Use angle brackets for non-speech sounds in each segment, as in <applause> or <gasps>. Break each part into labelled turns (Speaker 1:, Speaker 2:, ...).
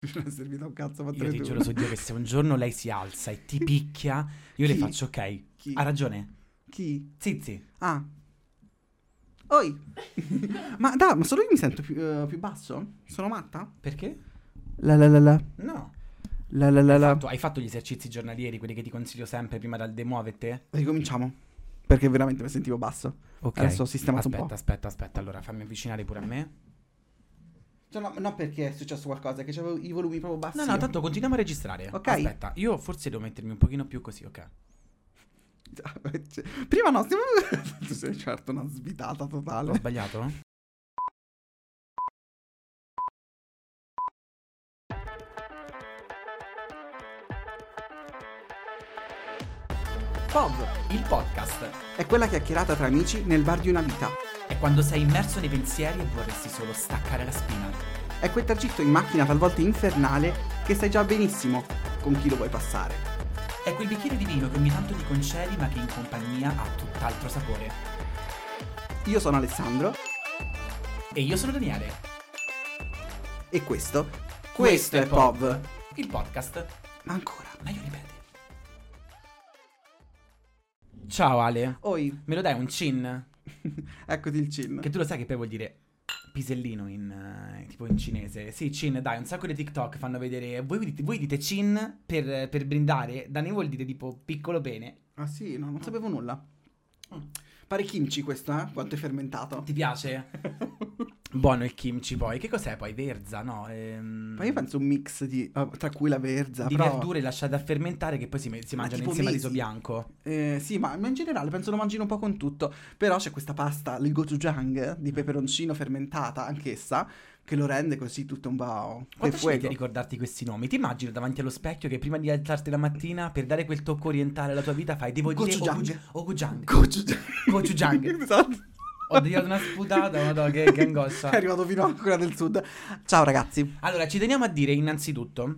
Speaker 1: <laughs> Non è servito un cazzo per
Speaker 2: Io ti giuro su Dio che se un giorno lei si alza e ti picchia, io le
Speaker 1: Chi?
Speaker 2: faccio ok.
Speaker 1: Chi?
Speaker 2: Ha ragione.
Speaker 1: Chi?
Speaker 2: Zizi.
Speaker 1: Ah. Oi. <laughs> ma dai, ma solo io mi sento più, eh, più basso? Sono matta?
Speaker 2: Perché?
Speaker 1: La la la la.
Speaker 2: No.
Speaker 1: La la la la.
Speaker 2: Tu hai fatto gli esercizi giornalieri, quelli che ti consiglio sempre prima dal demuovete?
Speaker 1: Ricominciamo. Perché veramente mi sentivo basso.
Speaker 2: Ok.
Speaker 1: Adesso ho sistemato un
Speaker 2: aspetta,
Speaker 1: po'.
Speaker 2: aspetta, aspetta. Allora fammi avvicinare pure a me.
Speaker 1: Cioè, no, no, perché è successo qualcosa, che avevo i volumi proprio bassi.
Speaker 2: No, no, tanto continuiamo a registrare.
Speaker 1: Ok.
Speaker 2: Aspetta, io forse devo mettermi un pochino più così, ok? <laughs>
Speaker 1: Cioè, Prima no, stiamo... <laughs> tu sei certo una svitata
Speaker 2: Ho
Speaker 1: totale.
Speaker 2: sbagliato?
Speaker 1: POV
Speaker 2: Il podcast
Speaker 1: è quella chiacchierata tra amici nel bar di una vita.
Speaker 2: è quando sei immerso nei pensieri e vorresti solo staccare la spina.
Speaker 1: È quel tragitto in macchina talvolta infernale che sai già benissimo con chi lo vuoi passare.
Speaker 2: È quel bicchiere di vino che ogni tanto ti concedi ma che in compagnia ha tutt'altro sapore.
Speaker 1: Io sono Alessandro
Speaker 2: E io sono Daniele.
Speaker 1: e questo, questo è POV.
Speaker 2: Il podcast.
Speaker 1: Ma ancora.
Speaker 2: Meglio ripeti. Ciao Ale.
Speaker 1: Oi,
Speaker 2: Me lo dai un cin? <laughs>
Speaker 1: eccoti il cin.
Speaker 2: Che tu lo sai che poi vuol dire pisellino in, eh, tipo in cinese. Sì, cin, dai, un sacco di TikTok fanno vedere. Voi dite, voi dite cin per, per brindare, da noi vuol dire tipo piccolo pene.
Speaker 1: Ah sì, no, non sapevo nulla. Pare kimchi questo, eh? Quanto è fermentato.
Speaker 2: Ti piace? <laughs> Buono il kimchi poi. Che cos'è poi? Verza, no? Ehm,
Speaker 1: Ma io penso un mix di, ah, tra cui la verza,
Speaker 2: di
Speaker 1: però...
Speaker 2: verdure lasciate a fermentare che poi si, me- si
Speaker 1: Ma
Speaker 2: mangiano insieme al
Speaker 1: mesi.
Speaker 2: riso bianco.
Speaker 1: Eh, sì, ma in generale penso lo mangino un po' con tutto. Però c'è questa pasta, il gochujang, di peperoncino fermentata, anch'essa, che lo rende così tutto un po'...
Speaker 2: Quanto ci metti a ricordarti questi nomi? Ti immagino davanti allo specchio che prima di alzarti la mattina per dare quel tocco orientale alla tua vita fai devo dire
Speaker 1: Gochujang.
Speaker 2: Ogujang.
Speaker 1: Gochujang.
Speaker 2: Gochujang. <laughs>
Speaker 1: esatto.
Speaker 2: Ho tirato una sputata, madonna, che, che angoscia. <laughs>
Speaker 1: È arrivato fino a quella del sud. Ciao ragazzi.
Speaker 2: Allora, ci teniamo a dire innanzitutto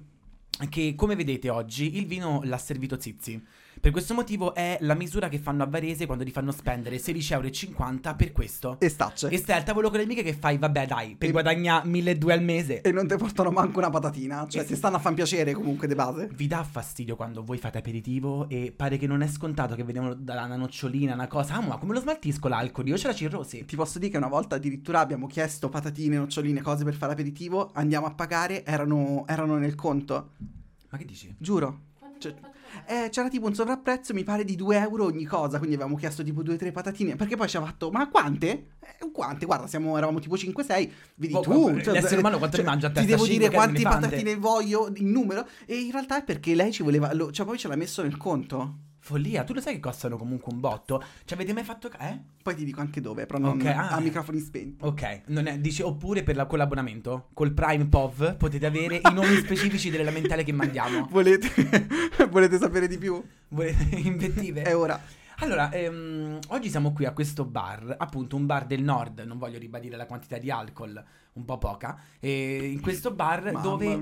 Speaker 2: che come vedete oggi il vino l'ha servito Zizi. Per questo motivo è la misura che fanno a Varese quando ti fanno spendere 16,50 euro per questo.
Speaker 1: E stacce.
Speaker 2: E stai al tavolo con le amiche che fai, vabbè dai, per
Speaker 1: E-
Speaker 2: guadagnare 1.200 al mese.
Speaker 1: E non ti portano manco una patatina. Cioè,
Speaker 2: Es-
Speaker 1: ti stanno a fan piacere comunque di base.
Speaker 2: Vi dà fastidio quando voi fate aperitivo e pare che non è scontato che vediamo da una nocciolina, una cosa. Ah, ma come lo smaltisco l'alcol? Io c'ho la cirrosi.
Speaker 1: Ti posso dire che una volta addirittura abbiamo chiesto patatine, noccioline, cose per fare aperitivo. Andiamo a pagare, erano, erano nel conto.
Speaker 2: Ma che dici?
Speaker 1: Giuro. Cioè, eh, c'era tipo un sovrapprezzo, mi pare, di 2 euro ogni cosa. Quindi avevamo chiesto tipo 2-3 patatine. Perché poi ci ha fatto, ma quante? Eh, quante? Guarda, siamo, eravamo tipo 5-6. Vedi
Speaker 2: Oh,
Speaker 1: tu.
Speaker 2: oh, l'essere umano quanto ne mangia a
Speaker 1: Ti
Speaker 2: testa?
Speaker 1: devo
Speaker 2: Cinque
Speaker 1: dire quante patatine voglio in numero. E in realtà è perché lei ci voleva. lo- cioè, poi ce l'ha messo nel conto.
Speaker 2: Follia, tu lo sai che costano comunque un botto? Ci avete mai fatto... Eh?
Speaker 1: Poi ti dico anche dove, però non
Speaker 2: Ok, ah.
Speaker 1: a microfoni spenti.
Speaker 2: Ok, non è, dici, oppure per la- con l'abbonamento, col Prime POV potete avere i nomi <laughs> specifici delle lamentele che mandiamo.
Speaker 1: Volete, <laughs> volete sapere di più?
Speaker 2: Volete <laughs> invettive?
Speaker 1: È ora.
Speaker 2: Allora, ehm, oggi siamo qui a questo bar, appunto un bar del nord, non voglio ribadire la quantità di alcol, un po' poca, e in questo bar
Speaker 1: Mamma
Speaker 2: dove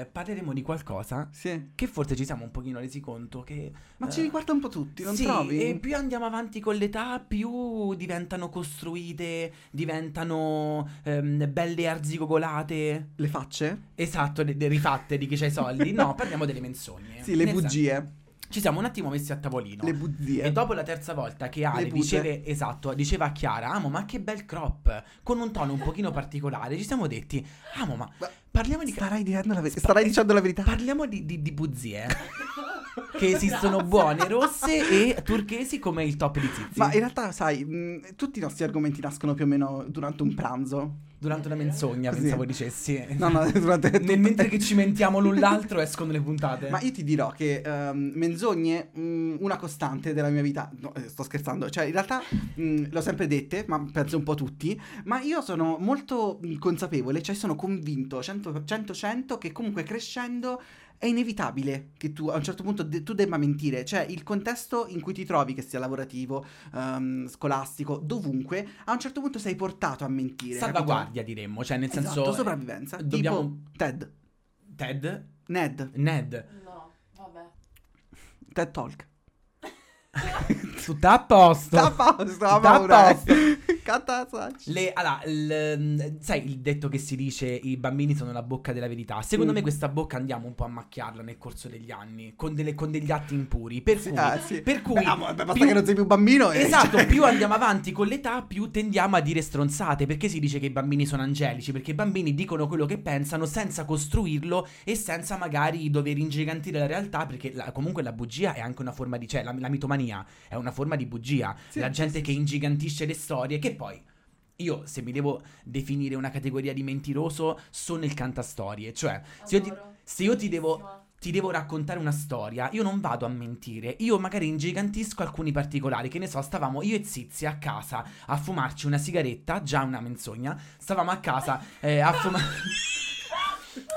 Speaker 2: eh, parleremo di qualcosa
Speaker 1: Sì.
Speaker 2: che forse ci siamo un pochino resi conto che...
Speaker 1: Ma
Speaker 2: eh,
Speaker 1: ci riguarda un po' tutti, non
Speaker 2: sì,
Speaker 1: trovi?
Speaker 2: e più andiamo avanti con l'età, più diventano costruite, diventano ehm, belle arzigogolate.
Speaker 1: Le facce?
Speaker 2: Esatto, le- le rifatte di chi c'ha i soldi. No, <laughs> parliamo delle menzogne.
Speaker 1: Sì, le
Speaker 2: Nel senso-
Speaker 1: bugie.
Speaker 2: Ci siamo un attimo messi a tavolino.
Speaker 1: Le buzie.
Speaker 2: E dopo la terza volta che Ale diceva, esatto, diceva a Chiara, amo, ma che bel crop, con un tono un pochino particolare, ci siamo detti, amo, ma
Speaker 1: Ma-
Speaker 2: parliamo di...
Speaker 1: Starai dicendo la, ver- starai dicendo la verità.
Speaker 2: Parliamo di, di, di buzie. <laughs> che esistono buone, rosse e turchesi come il top di Zizi.
Speaker 1: Ma in realtà, sai, mh, tutti i nostri argomenti nascono più o meno durante un pranzo.
Speaker 2: Durante una menzogna,
Speaker 1: Così.
Speaker 2: pensavo dicessi.
Speaker 1: No, no, <laughs> durante
Speaker 2: Nel- mentre che ci mentiamo l'un l'altro escono le puntate.
Speaker 1: Ma io ti dirò che ehm, menzogne, mh, una costante della mia vita. No, eh, sto scherzando. Cioè, in realtà mh, l'ho sempre dette, ma penso un po' tutti. Ma io sono molto mh, consapevole, cioè sono convinto 100%, 100 che comunque crescendo è inevitabile che tu a un certo punto de- tu debba mentire. Cioè, il contesto in cui ti trovi, che sia lavorativo, ehm, scolastico, dovunque, a un certo punto sei portato a mentire. capito?
Speaker 2: Salvaguardia diremmo, cioè nel senso...
Speaker 1: Esatto, sopravvivenza.
Speaker 2: dobbiamo-
Speaker 1: Tipo TED.
Speaker 2: Ted?
Speaker 1: Ned.
Speaker 2: Ned.
Speaker 3: No, vabbè.
Speaker 1: TED Talk. <laughs>
Speaker 2: Tutto a posto.
Speaker 1: Sta a posto,
Speaker 2: Tutto a posto. <laughs> Le- allora, il- sai il detto che si dice i bambini sono la bocca della verità? Secondo
Speaker 1: Mm.
Speaker 2: me questa bocca andiamo un po' a macchiarla nel corso degli anni, con, delle- con degli atti impuri. Per
Speaker 1: Sì,
Speaker 2: cui,
Speaker 1: ah, sì.
Speaker 2: per cui
Speaker 1: Beh, ah, basta
Speaker 2: più-
Speaker 1: che non sei più bambino.
Speaker 2: Esatto,
Speaker 1: cioè- <laughs>
Speaker 2: più andiamo avanti con l'età, più tendiamo a dire stronzate. Perché si dice che i bambini sono angelici? Perché i bambini dicono quello che pensano senza costruirlo e senza magari dover ingigantire la realtà. Perché la- comunque la bugia è anche una forma di. cioè, la, la mitomania è una forma di bugia.
Speaker 1: Sì,
Speaker 2: la
Speaker 1: sì,
Speaker 2: gente
Speaker 1: sì,
Speaker 2: che
Speaker 1: sì.
Speaker 2: ingigantisce le storie, che poi. Io, se mi devo definire una categoria di mentiroso, sono il cantastorie. Cioè, se io ti, se io ti devo ti devo raccontare una storia, io non vado a mentire, io magari ingigantisco alcuni particolari, che ne so, stavamo io e Zizi a casa a fumarci una sigaretta, già una menzogna, stavamo a casa eh, a fumare... <laughs> <laughs>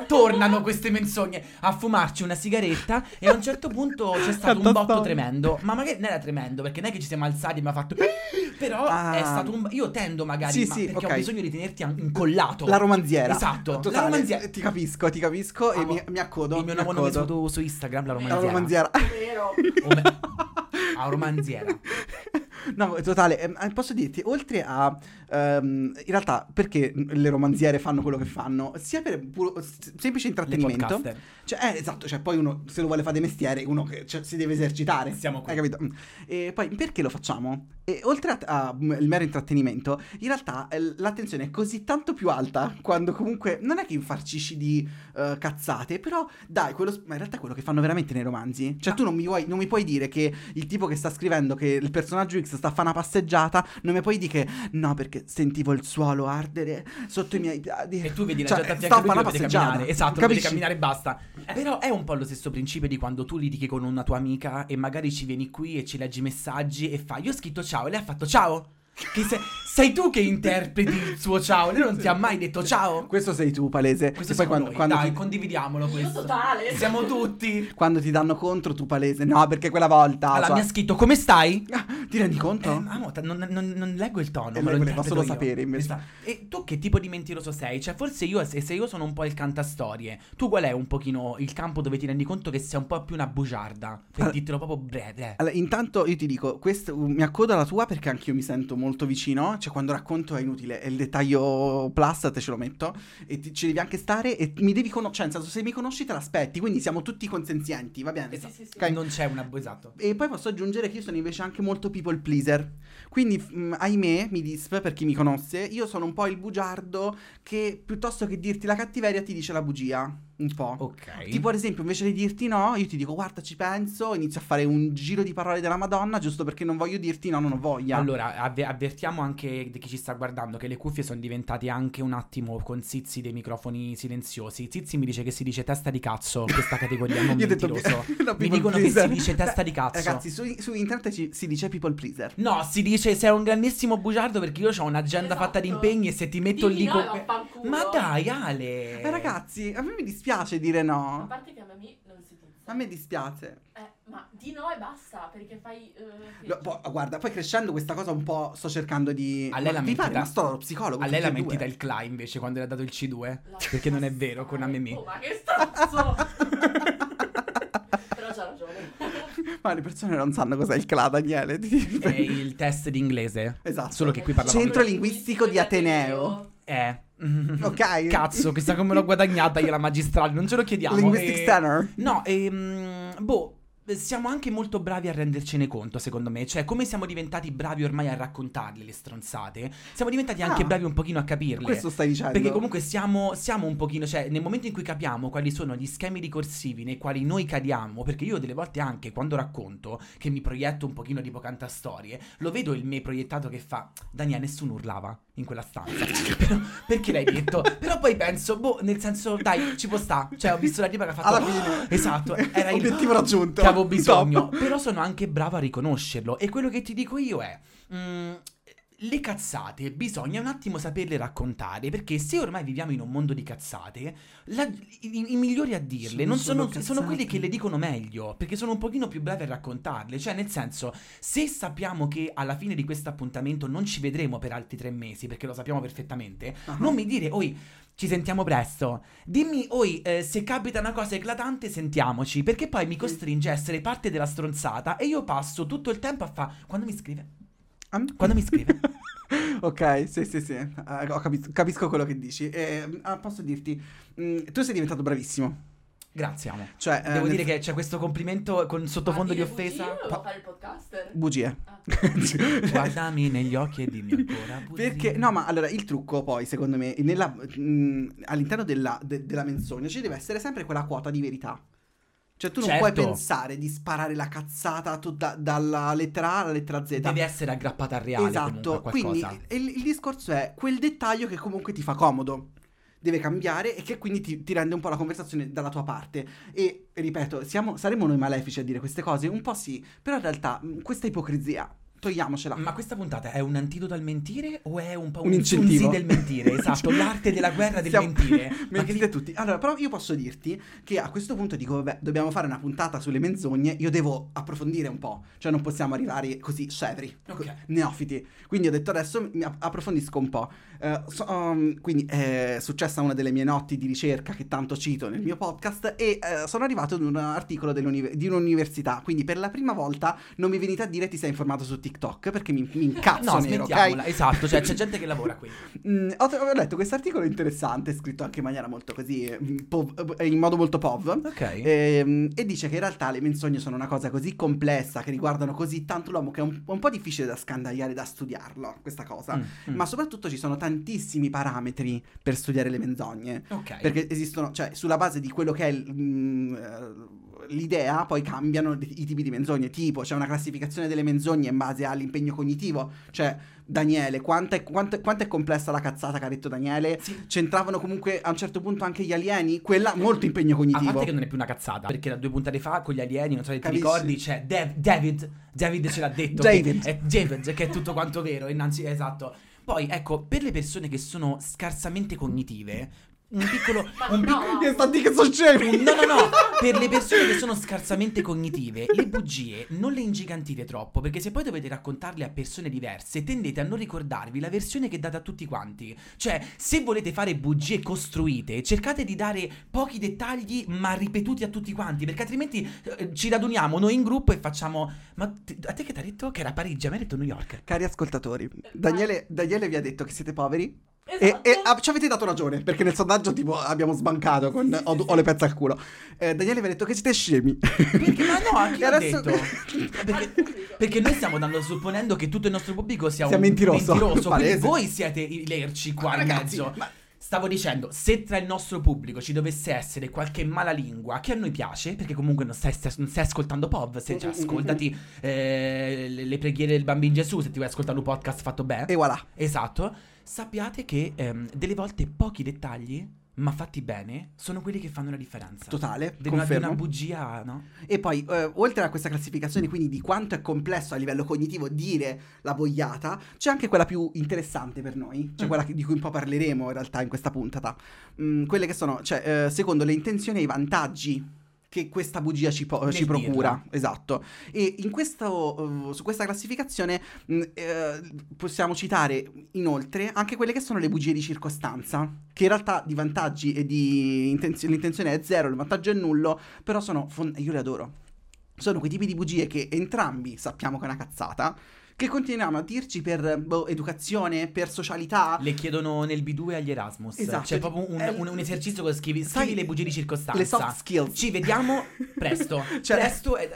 Speaker 2: Tornano queste menzogne a fumarci una sigaretta e a un certo punto c'è stato un botto tremendo, ma magari non era tremendo perché non è che ci siamo alzati e mi ha fatto però
Speaker 1: Ah.
Speaker 2: è stato un io tendo magari
Speaker 1: Sì,
Speaker 2: ma
Speaker 1: sì,
Speaker 2: perché
Speaker 1: ok.
Speaker 2: ho bisogno di tenerti incollato.
Speaker 1: La romanziera.
Speaker 2: Esatto, la
Speaker 1: Totale.
Speaker 2: romanziera.
Speaker 1: Ti capisco, ti capisco e
Speaker 2: Amo.
Speaker 1: mi, mi accodo.
Speaker 2: Il mio nome
Speaker 1: accodo.
Speaker 2: su, su Instagram, la
Speaker 1: La
Speaker 2: romanziera.
Speaker 1: romanziera.
Speaker 3: Vero.
Speaker 2: Ome- a romanziera. <laughs>
Speaker 1: No, totale, ehm, posso dirti, oltre a... ehm, in realtà, perché le romanziere fanno quello che fanno? Sia per puro- semplice intrattenimento. Cioè, eh, esatto, cioè poi uno se lo vuole fare di mestiere, uno che cioè, si deve esercitare.
Speaker 2: Siamo qui.
Speaker 1: Hai capito? Mm. E poi perché lo facciamo? E oltre al mero intrattenimento, in realtà eh, l'attenzione è così tanto più alta quando comunque non è che infarcisci di eh, cazzate, però dai, quello, ma in realtà è quello che fanno veramente nei romanzi. Cioè, tu non mi, vuoi, non mi puoi dire che il tipo che sta scrivendo che il personaggio X sta a fare una passeggiata, non mi puoi dire che no, perché sentivo il suolo ardere sotto i miei piedi.
Speaker 2: E tu vedi la
Speaker 1: Cioè,
Speaker 2: gente a fianco
Speaker 1: a
Speaker 2: a lui
Speaker 1: fare passeggiata.
Speaker 2: camminare. Esatto,
Speaker 1: Capisci?
Speaker 2: camminare e basta. Però è un po' lo stesso principio di quando tu litighi con una tua amica e magari ci vieni qui e ci leggi i messaggi e fai io ho scritto ciao e lei ha fatto ciao. Che se- sei tu che interpreti il suo ciao, lei non ti ha mai detto ciao.
Speaker 1: Questo sei tu, palese.
Speaker 2: Questo
Speaker 1: e poi
Speaker 2: siamo
Speaker 1: quando,
Speaker 2: noi.
Speaker 1: quando
Speaker 2: Dai,
Speaker 1: ti,
Speaker 2: condividiamolo questo.
Speaker 3: totale.
Speaker 2: Siamo tutti.
Speaker 1: quando ti danno contro, tu palese. No, perché quella volta.
Speaker 2: Allora,
Speaker 1: cioè-
Speaker 2: mi ha scritto come stai? <laughs>
Speaker 1: Ti rendi conto?
Speaker 2: Eh, amo, non, non- non leggo il tono,
Speaker 1: Eh,
Speaker 2: me lo
Speaker 1: lei voleva
Speaker 2: interpreto
Speaker 1: solo
Speaker 2: io.
Speaker 1: sapere, invece.
Speaker 2: Esatto. E tu che tipo di mentiroso sei? Cioè, forse io, se, se io sono un po' il cantastorie, tu qual è un pochino il campo dove ti rendi conto che sei un po' più una bugiarda? Per
Speaker 1: Allora-
Speaker 2: dirtelo proprio breve.
Speaker 1: Allora, intanto io ti dico, questo, mi accodo alla tua perché anch'io mi sento molto vicino. Cioè, quando racconto è inutile. È il dettaglio plus, te ce lo metto. E ti- ci devi anche stare. E mi devi conoscere. Cioè, nel senso, se mi conosci, te l'aspetti. Quindi siamo tutti consenzienti, va bene?
Speaker 3: Sì, sì, sì.
Speaker 1: Ok.
Speaker 2: Non c'è una... Esatto.
Speaker 1: E poi posso aggiungere che io sono invece anche molto people pleaser. Quindi, mm, ahimè, mi disp per chi mi conosce, io sono un po' il bugiardo che piuttosto che dirti la cattiveria ti dice la bugia. Un po'.
Speaker 2: Ok.
Speaker 1: Tipo, ad esempio, invece di dirti no, io ti dico guarda, ci penso, inizio a fare un giro di parole della Madonna, giusto perché non voglio dirti no, non ho voglia.
Speaker 2: Allora, avve- avvertiamo anche di chi ci sta guardando che le cuffie sono diventate anche un attimo con Zizi dei microfoni silenziosi. Zizi mi dice che si dice testa di cazzo in questa categoria, non <laughs>
Speaker 1: Io ho detto
Speaker 2: mentiroso. <laughs>
Speaker 1: no,
Speaker 2: Mi dicono che si
Speaker 1: pleaser.
Speaker 2: dice testa di
Speaker 1: Eh,
Speaker 2: cazzo.
Speaker 1: Ragazzi, su, su internet ci- si dice people pleaser.
Speaker 2: No, si dice sei un grandissimo bugiardo perché io ho un'agenda
Speaker 3: Esatto.
Speaker 2: fatta di impegni e se ti metto
Speaker 3: Dimmi
Speaker 2: lì
Speaker 3: no
Speaker 2: con... Ma dai, Ale.
Speaker 1: Eh, ragazzi, a me mi dispiace dire
Speaker 3: A
Speaker 1: no.
Speaker 3: parte che a me non si pizza.
Speaker 1: A me dispiace.
Speaker 3: Eh, ma di no e basta, perché fai... eh,
Speaker 1: Lo- po- guarda, poi crescendo questa cosa un po' sto cercando di...
Speaker 2: A lei la mentita-
Speaker 1: Ma sto psicologo.
Speaker 2: A lei
Speaker 1: e
Speaker 2: mentita il Cla invece quando le ha dato il C2.
Speaker 3: La
Speaker 2: Perché non è vero, con. Amemi.
Speaker 3: Oh, ma che stronzo! <laughs> Però c'ha ragione. <laughs>
Speaker 1: Ma le persone non sanno cos'è il CLA, Daniele.
Speaker 2: È il test di inglese.
Speaker 1: Esatto.
Speaker 2: Solo che qui parlavamo
Speaker 1: Centro linguistico di Ateneo.
Speaker 2: Eh.
Speaker 1: Ok.
Speaker 2: Cazzo, chissà come l'ho guadagnata io la magistrale, non ce lo chiediamo.
Speaker 1: Linguistic
Speaker 2: Eh,
Speaker 1: Center.
Speaker 2: No, ehm, boh, siamo anche molto bravi a rendercene conto, secondo me. Cioè, come siamo diventati bravi ormai a raccontarle le stronzate, siamo diventati anche
Speaker 1: Ah.
Speaker 2: bravi un pochino a capirle.
Speaker 1: Questo stai dicendo.
Speaker 2: Perché comunque siamo, siamo un pochino, cioè nel momento in cui capiamo quali sono gli schemi ricorsivi nei quali noi cadiamo, perché io delle volte anche quando racconto, che mi proietto un pochino tipo cantastorie, lo vedo il me proiettato che fa, Daniele nessuno urlava in quella stanza. <laughs> Però- perché l'hai detto? Però poi penso, boh, nel senso, dai, ci può sta. Cioè ho visto la tipa che ha fatto...
Speaker 1: Alla fine. <gasps>
Speaker 2: Esatto, era <laughs> il
Speaker 1: Obiettivo raggiunto.
Speaker 2: che avevo bisogno.
Speaker 1: Top.
Speaker 2: Però sono anche bravo a riconoscerlo. E quello che ti dico io è. mm, le cazzate bisogna un attimo saperle raccontare perché se ormai viviamo in un mondo di cazzate, la- i, i migliori a dirle
Speaker 1: Sono
Speaker 2: non
Speaker 1: solo
Speaker 2: sono, sono quelli che le dicono meglio perché sono un pochino più bravi a raccontarle. Cioè, nel senso, se sappiamo che alla fine di questo appuntamento non ci vedremo per altri tre mesi perché lo sappiamo perfettamente,
Speaker 1: Ah.
Speaker 2: non mi dire, oi. Ci sentiamo presto. Dimmi, oi, eh, se capita una cosa eclatante, sentiamoci. Perché poi mi costringe a essere parte della stronzata e io passo tutto il tempo a fa. Quando mi scrive?
Speaker 1: Ah,
Speaker 2: Quando mi scrive? <laughs>
Speaker 1: ok, sì, sì, sì, eh, ho capito- capisco quello che dici. Eh, ah, posso dirti, mm, tu sei diventato bravissimo.
Speaker 2: Grazie, amo.
Speaker 1: Cioè, eh,
Speaker 2: Devo
Speaker 1: nel-
Speaker 2: dire che c'è questo complimento con sottofondo di
Speaker 3: Ma dire
Speaker 2: offesa.
Speaker 3: bugie, volevo fare il podcaster.
Speaker 1: Bugie.
Speaker 3: Ah. <laughs>
Speaker 2: Guardami negli occhi e dimmi ancora. bugie.
Speaker 1: Perché, no, ma allora il trucco poi, secondo me, nella- mh, all'interno della, de- della menzogna ci deve essere sempre quella quota di verità. Cioè, tu non
Speaker 2: Certo.
Speaker 1: puoi pensare di sparare la cazzata da- dalla lettera A alla lettera Z.
Speaker 2: Deve essere aggrappata al reale comunque
Speaker 1: esatto.
Speaker 2: a
Speaker 1: Quindi il, il discorso è quel dettaglio che comunque ti fa comodo. Deve cambiare e che quindi ti, ti rende un po' la conversazione dalla tua parte. E ripeto, siamo, saremo noi malefici a dire queste cose? Un po' sì, però in realtà mh, questa ipocrisia, togliamocela.
Speaker 2: Ma questa puntata è un antidoto al mentire o è un po'
Speaker 1: Un
Speaker 2: un,
Speaker 1: incentivo.
Speaker 2: del mentire? <laughs> Esatto, l'arte della guerra del
Speaker 1: Siamo-
Speaker 2: mentire. <laughs>
Speaker 1: Mentite tutti. Allora, però io posso dirti che a questo punto dico, vabbè, dobbiamo fare una puntata sulle menzogne, io devo approfondire un po', cioè non possiamo arrivare così scevri,
Speaker 2: Ok.
Speaker 1: co- neofiti. Quindi ho detto adesso approfondisco un po'. Eh, so- um, quindi è successa una delle mie notti di ricerca che tanto cito nel mio podcast e eh, sono arrivato ad un articolo di un'università, quindi per la prima volta non mi venite a dire ti sei informato su TikTok perché mi, mi incazzo
Speaker 2: No,
Speaker 1: nero, ok?
Speaker 2: Esatto, cioè c'è gente che lavora qui.
Speaker 1: Mm, ho, ho letto questo articolo interessante, scritto anche in maniera molto così, eh, pov- eh, in modo molto pov.
Speaker 2: Ok.
Speaker 1: Ehm, e dice che in realtà le menzogne sono una cosa così complessa, che riguardano così tanto l'uomo, che è un, un po' difficile da scandagliare, da studiarlo, questa cosa.
Speaker 2: Mm, mm.
Speaker 1: Ma soprattutto ci sono tantissimi parametri per studiare le menzogne.
Speaker 2: Ok.
Speaker 1: Perché esistono, cioè, sulla base di quello che è il- mm, eh, l'idea, poi cambiano i tipi di menzogne. Tipo, c'è una classificazione delle menzogne in base all'impegno cognitivo. Cioè, Daniele, quanto è, quanto quanto è complessa la cazzata che ha detto Daniele?
Speaker 2: Sì.
Speaker 1: C'entravano comunque a un certo punto anche gli alieni? Quella, molto impegno
Speaker 2: A
Speaker 1: cognitivo.
Speaker 2: parte che non è più una cazzata, perché da due puntate fa con gli alieni, non so se ti
Speaker 1: Capisci?
Speaker 2: ricordi, c'è Dav- David, David ce l'ha detto.
Speaker 1: David.
Speaker 2: Che è David, che è tutto quanto vero, innanzi, esatto. Poi, ecco, per le persone che sono scarsamente cognitive, un piccolo... Un
Speaker 3: no.
Speaker 2: piccolo-
Speaker 1: Che sta di che sono scemi.
Speaker 2: no, no, no, per le persone che sono scarsamente cognitive, le bugie non le ingigantite troppo, perché se poi dovete raccontarle a persone diverse, tendete a non ricordarvi la versione che date a tutti quanti. Cioè, se volete fare bugie costruite, cercate di dare pochi dettagli, ma ripetuti a tutti quanti, perché altrimenti eh, ci raduniamo noi in gruppo e facciamo... Ma te- a te che ti ha detto che era Parigi? A me ha detto New York.
Speaker 1: Cari ascoltatori, Daniele, Daniele vi ha detto che siete poveri
Speaker 3: Esatto.
Speaker 1: e ah, ci avete dato ragione perché nel sondaggio tipo abbiamo sbancato con ho, ho le pezze al culo. Eh, Daniele vi ha detto che siete scemi.
Speaker 2: Perché? Ma no, a
Speaker 1: E
Speaker 2: l'ha
Speaker 1: adesso-
Speaker 2: detto? <laughs> Perché, perché noi stiamo dando supponendo che tutto il nostro pubblico sia,
Speaker 1: Sia
Speaker 2: un
Speaker 1: mentiroso.
Speaker 2: quindi
Speaker 1: Palese.
Speaker 2: voi siete i lerci qua
Speaker 1: Ma
Speaker 2: in
Speaker 1: ragazzi,
Speaker 2: mezzo.
Speaker 1: ma-
Speaker 2: Stavo dicendo, se tra il nostro pubblico ci dovesse essere qualche malalingua che a noi piace, perché comunque non stai, non stai ascoltando POV, se cioè, ascoltati eh, le, le preghiere del bambino Gesù, se ti vuoi ascoltare un podcast fatto bene.
Speaker 1: E voilà.
Speaker 2: Esatto, sappiate che ehm, delle volte pochi dettagli, ma fatti bene, sono quelli che fanno la differenza.
Speaker 1: Totale,
Speaker 2: Di una, di una bugia, no?
Speaker 1: E poi, eh, oltre a questa classificazione, quindi di quanto è complesso a livello cognitivo dire la boiata, c'è anche quella più interessante per noi, cioè
Speaker 2: Mm.
Speaker 1: quella che- di cui un po' parleremo in realtà in questa puntata. Mm, quelle che sono, cioè, eh, secondo le intenzioni e i vantaggi che questa bugia ci, po- ci procura.
Speaker 2: dirla.
Speaker 1: Esatto. E in questo, eh, su questa classificazione mm, eh, possiamo citare inoltre anche quelle che sono le bugie di circostanza, che in realtà di vantaggi e di intenzione, l'intenzione è zero, il vantaggio è nullo, però sono fon- io le adoro. Sono quei tipi di bugie che entrambi sappiamo che è una cazzata, che continuiamo a dirci per boh, educazione, per socialità.
Speaker 2: Le chiedono nel B2 agli Erasmus.
Speaker 1: Esatto.
Speaker 2: C'è proprio un,
Speaker 1: È-
Speaker 2: un- un esercizio che scrivi,
Speaker 1: Sai,
Speaker 2: scrivi le bugie di circostanza.
Speaker 1: Le soft skills.
Speaker 2: Ci vediamo <laughs> presto.
Speaker 1: Cioè,
Speaker 2: presto. e-